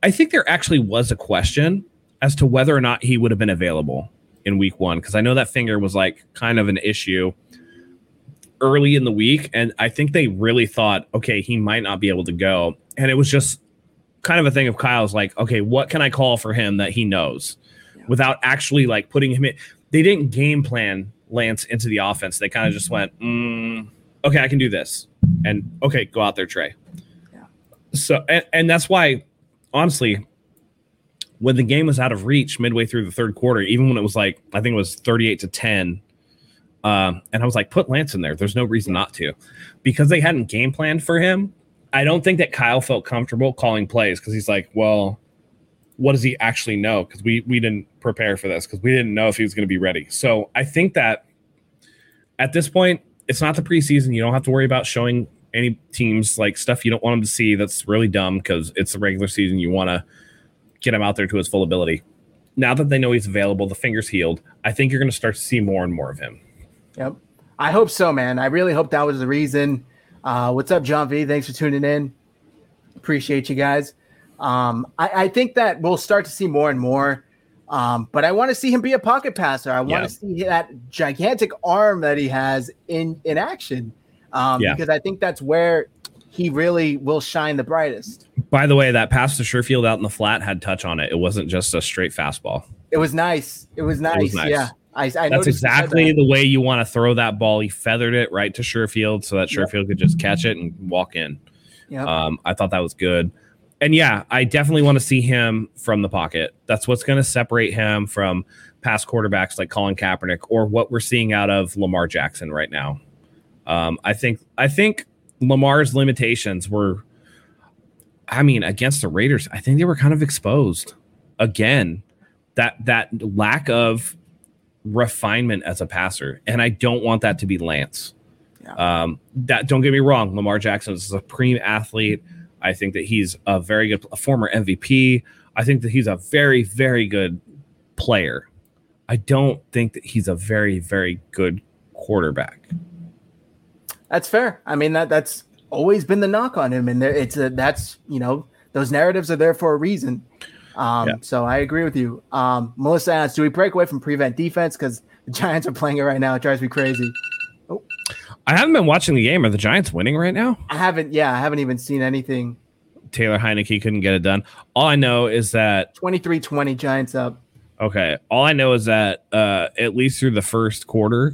I think there actually was a question as to whether or not he would have been available in week one because I know that finger was like kind of an issue early in the week, and I think they really thought, okay, he might not be able to go, and it was just kind of a thing of Kyle's like, okay, what can I call for him that he knows, yeah. without actually like putting him in. They didn't game plan Lance into the offense. They kind of just went. Mm, okay, I can do this. And okay, go out there, Trey. Yeah. So, and, and that's why, honestly, when the game was out of reach midway through the third quarter, even when it was like, I think it was 38 to 10, um, and I was like, put Lance in there. There's no reason not to. Because they hadn't game planned for him, I don't think that Kyle felt comfortable calling plays because he's like, well, what does he actually know? Because we we didn't prepare for this because we didn't know if he was going to be ready. So I think that at this point, it's not the preseason. You don't have to worry about showing any teams like stuff you don't want them to see. That's really dumb because it's the regular season. You want to get him out there to his full ability. Now that they know he's available, the finger's healed. I think you're going to start to see more and more of him. Yep. I hope so, man. I really hope that was the reason. Uh, what's up, John V? Thanks for tuning in. Appreciate you guys. Um, I, I think that we'll start to see more and more um, but I want to see him be a pocket passer. I want yeah. to see that gigantic arm that he has in in action. Um, yeah. because I think that's where he really will shine the brightest. By the way, that pass to Sherfield out in the flat had touch on it. It wasn't just a straight fastball. It was nice. It was nice. It was nice. Yeah. I, I That's exactly that. the way you want to throw that ball. He feathered it right to Sherfield so that Sherfield yep. could just catch it and walk in. Yep. Um, I thought that was good and yeah, I definitely want to see him from the pocket. That's what's going to separate him from past quarterbacks like Colin Kaepernick or what we're seeing out of Lamar Jackson right now. Um, I think I think Lamar's limitations were, I mean, against the Raiders, I think they were kind of exposed again. That that lack of refinement as a passer, and I don't want that to be Lance. Yeah. Um, that don't get me wrong, Lamar Jackson is a supreme athlete. I think that he's a very good a former MVP. I think that he's a very very good player. I don't think that he's a very very good quarterback. That's fair. I mean that that's always been the knock on him, and there, it's a that's you know those narratives are there for a reason. Um, yeah. So I agree with you. Um, Melissa asks, do we break away from prevent defense because the Giants are playing it right now? It drives me crazy. I haven't been watching the game. Are the Giants winning right now? I haven't. Yeah, I haven't even seen anything. Taylor Heinicke couldn't get it done. All I know is that 23-20 Giants up. Okay. All I know is that uh, at least through the first quarter,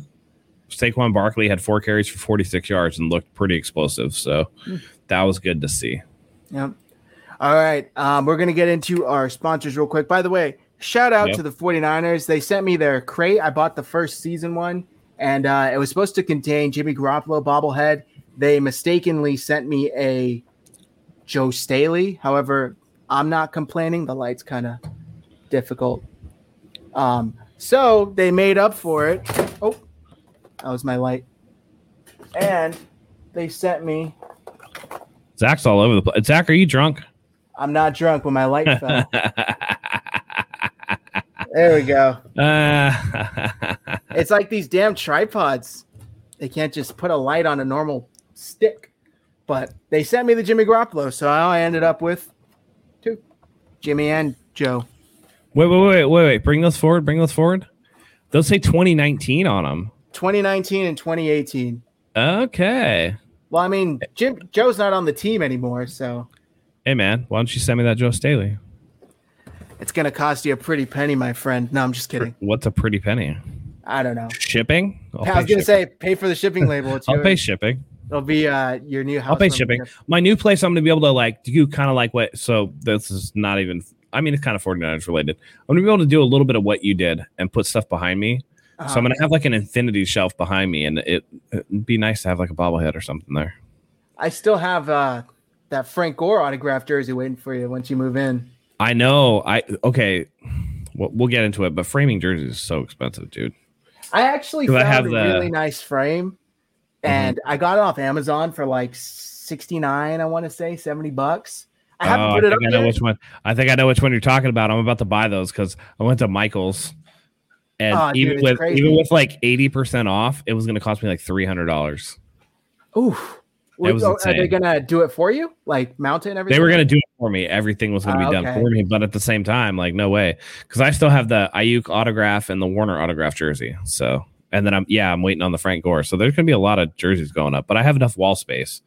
Saquon Barkley had four carries for 46 yards and looked pretty explosive. So that was good to see. Yep. All right. Um, we're going to get into our sponsors real quick. By the way, shout out yep. to the 49ers. They sent me their crate. I bought the first season one, and uh, it was supposed to contain Jimmy Garoppolo bobblehead. They mistakenly sent me a Joe Staley. However, I'm not complaining. The light's kind of difficult. Um, so they made up for it. Oh, that was my light. And they sent me. Zach's all over the place. Zach, are you drunk? I'm not drunk, but my light fell. There we go. Uh, it's like these damn tripods. They can't just put a light on a normal stick. But they sent me the Jimmy Garoppolo, so I ended up with two, Jimmy and Joe. Wait, wait, wait, wait, wait. Bring those forward. Bring those forward. They'll say 2019 on them. 2019 and 2018. Okay. Well, I mean, Jim Joe's not on the team anymore, so. Hey man, why don't you send me that Joe Staley? It's gonna cost you a pretty penny, my friend. No, I'm just kidding. What's a pretty penny? I don't know. Shipping? I'll I was gonna shipping. say pay for the shipping label. It's I'll pay shipping. It'll be uh your new house. I'll pay shipping. My new place, I'm gonna be able to like do kind of like what. So this is not even. I mean, it's kind of 49ers related. I'm gonna be able to do a little bit of what you did and put stuff behind me uh-huh. So I'm gonna have like an infinity shelf behind me, and it, it'd be nice to have like a bobblehead or something there. I still have uh, that Frank Gore autographed jersey waiting for you once you move in. I know. I okay. We'll, we'll get into it, but framing jerseys is so expensive, dude. I actually found I have a the, really nice frame, mm-hmm. and mm-hmm. I got it off Amazon for like sixty nine. I want to say seventy bucks. I haven't oh, put it I up. I know which one. I think I know which one you're talking about. I'm about to buy those because I went to Michael's and oh, even dude, with crazy. even with like 80% off, it was gonna cost me like $300. Oof. Was are they gonna do it for you? Like mount it and everything? They were gonna do it for me. Everything was gonna be uh, done for me, but at the same time, like no way. Because I still have the Aiyuk autograph and the Warner autograph jersey. So and then I'm yeah, I'm waiting on the Frank Gore. So there's gonna be a lot of jerseys going up, but I have enough wall space.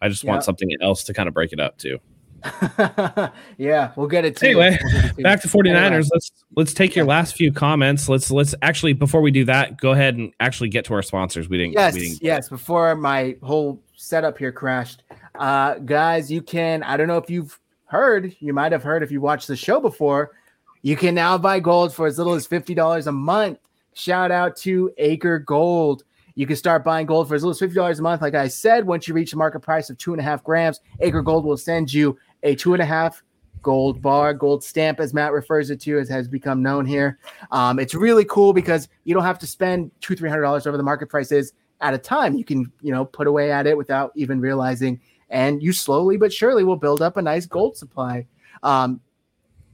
I just yep. want something else to kind of break it up too. yeah, we'll get it to anyway. It to back to 49ers. Anyway. Let's let's take your last few comments. Let's let's actually before we do that, go ahead and actually get to our sponsors. We didn't Yes, we didn't yes, before my whole setup here crashed. Uh guys, you can I don't know if you've heard, you might have heard if you watched the show before, you can now buy gold for as little as $50 a month. Shout out to Acre Gold. You can start buying gold for as little as $50 a month. Like I said, once you reach the market price of two and a half grams, Acre Gold will send you a two and a half gold bar, gold stamp, as Matt refers it to, as has become known here. Um, it's really cool because you don't have to spend two, three hundred dollars over the market price is at a time. You can, you know, put away at it without even realizing, and you slowly but surely will build up a nice gold supply. Um,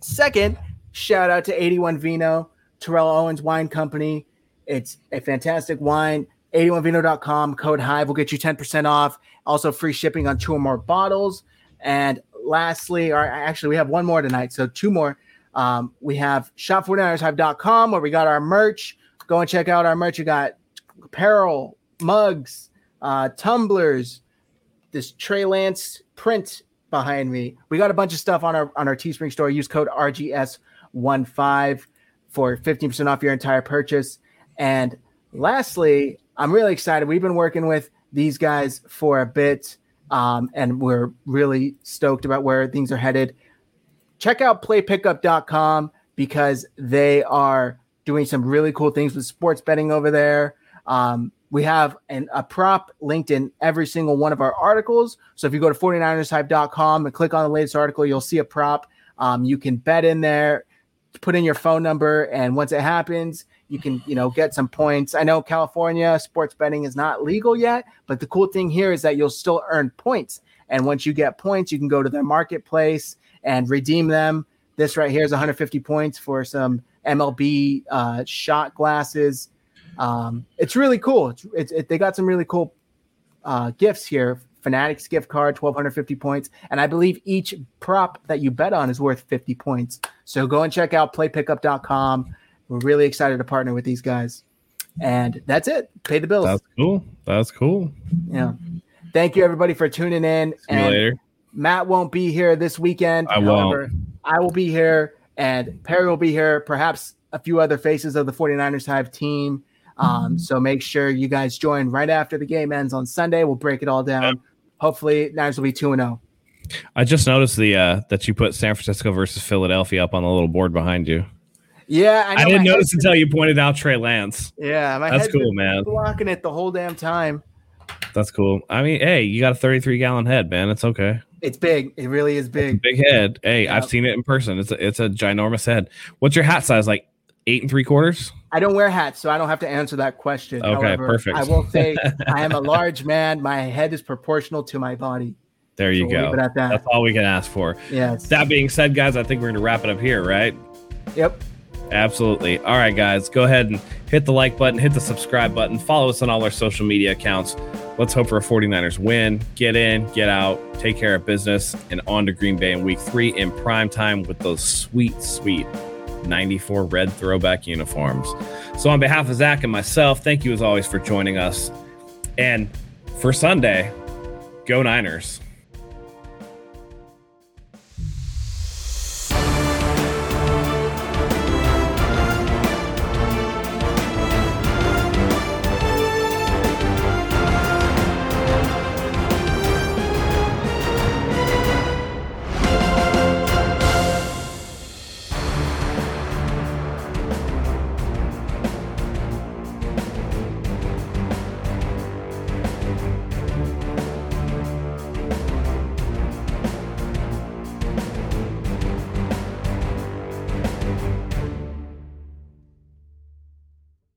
second, shout out to 81 Vino, Terrell Owens Wine Company. It's a fantastic wine. 81vino.com code hive will get you 10% off also free shipping on two or more bottles and lastly, or actually, we have one more tonight. So two more. Um, we have shop49ershive.com where we got our merch. Go and check out our merch. You got apparel, mugs, uh, tumblers, this Trey Lance print behind me. We got a bunch of stuff on our on our Teespring store. Use code RGS15 for 15% off your entire purchase. And lastly, I'm really excited. We've been working with these guys for a bit. Um, and we're really stoked about where things are headed. Check out playpickup.com because they are doing some really cool things with sports betting over there. Um, we have an, a prop linked in every single one of our articles. So if you go to 49ershype.com and click on the latest article, you'll see a prop. Um, you can bet in there, put in your phone number, and once it happens, You can, you know, get some points. I know California sports betting is not legal yet, but the cool thing here is that you'll still earn points. And once you get points, you can go to their marketplace and redeem them. This right here is 150 points for some MLB uh, shot glasses. Um, it's really cool. It's, it's it, they got some really cool uh, gifts here. Fanatics gift card, 1,250 points. And I believe each prop that you bet on is worth 50 points. So go and check out playpickup.com. We're really excited to partner with these guys. And that's it. Pay the bills. That's cool. That's cool. Yeah. Thank you, everybody, for tuning in. See you later. Matt won't be here this weekend. I However, won't. I will be here, and Perry will be here. Perhaps a few other faces of the 49ers Hive team. Um, so make sure you guys join right after the game ends on Sunday. We'll break it all down. Hopefully, Niners will be 2 0. I just noticed the uh, that you put San Francisco versus Philadelphia up on the little board behind you. Yeah, I, I, didn't notice until you pointed out Trey Lance. Yeah, my That's cool, man. Blocking it the whole damn time. That's cool. I mean, hey, you got a 33 gallon head, man. It's okay. It's big. It really is big. Big head. Hey, Yeah. I've seen it in person. It's a, it's a ginormous head. What's your hat size? Like eight and three quarters? I don't wear hats, so I don't have to answer that question. Okay, perfect. I will say I am a large man. My head is proportional to my body. There you So go. leave it at that. That's all we can ask for. Yes. That being said, guys, I think we're going to wrap it up here, right? Yep. Absolutely. All right, guys, go ahead and hit the like button, hit the subscribe button, follow us on all our social media accounts. Let's hope for a 49ers win. Get in, get out, take care of business, and on to Green Bay in week three in prime time with those sweet, sweet 94 red throwback uniforms. So, on behalf of Zach and myself, thank you as always for joining us. And for Sunday, go Niners.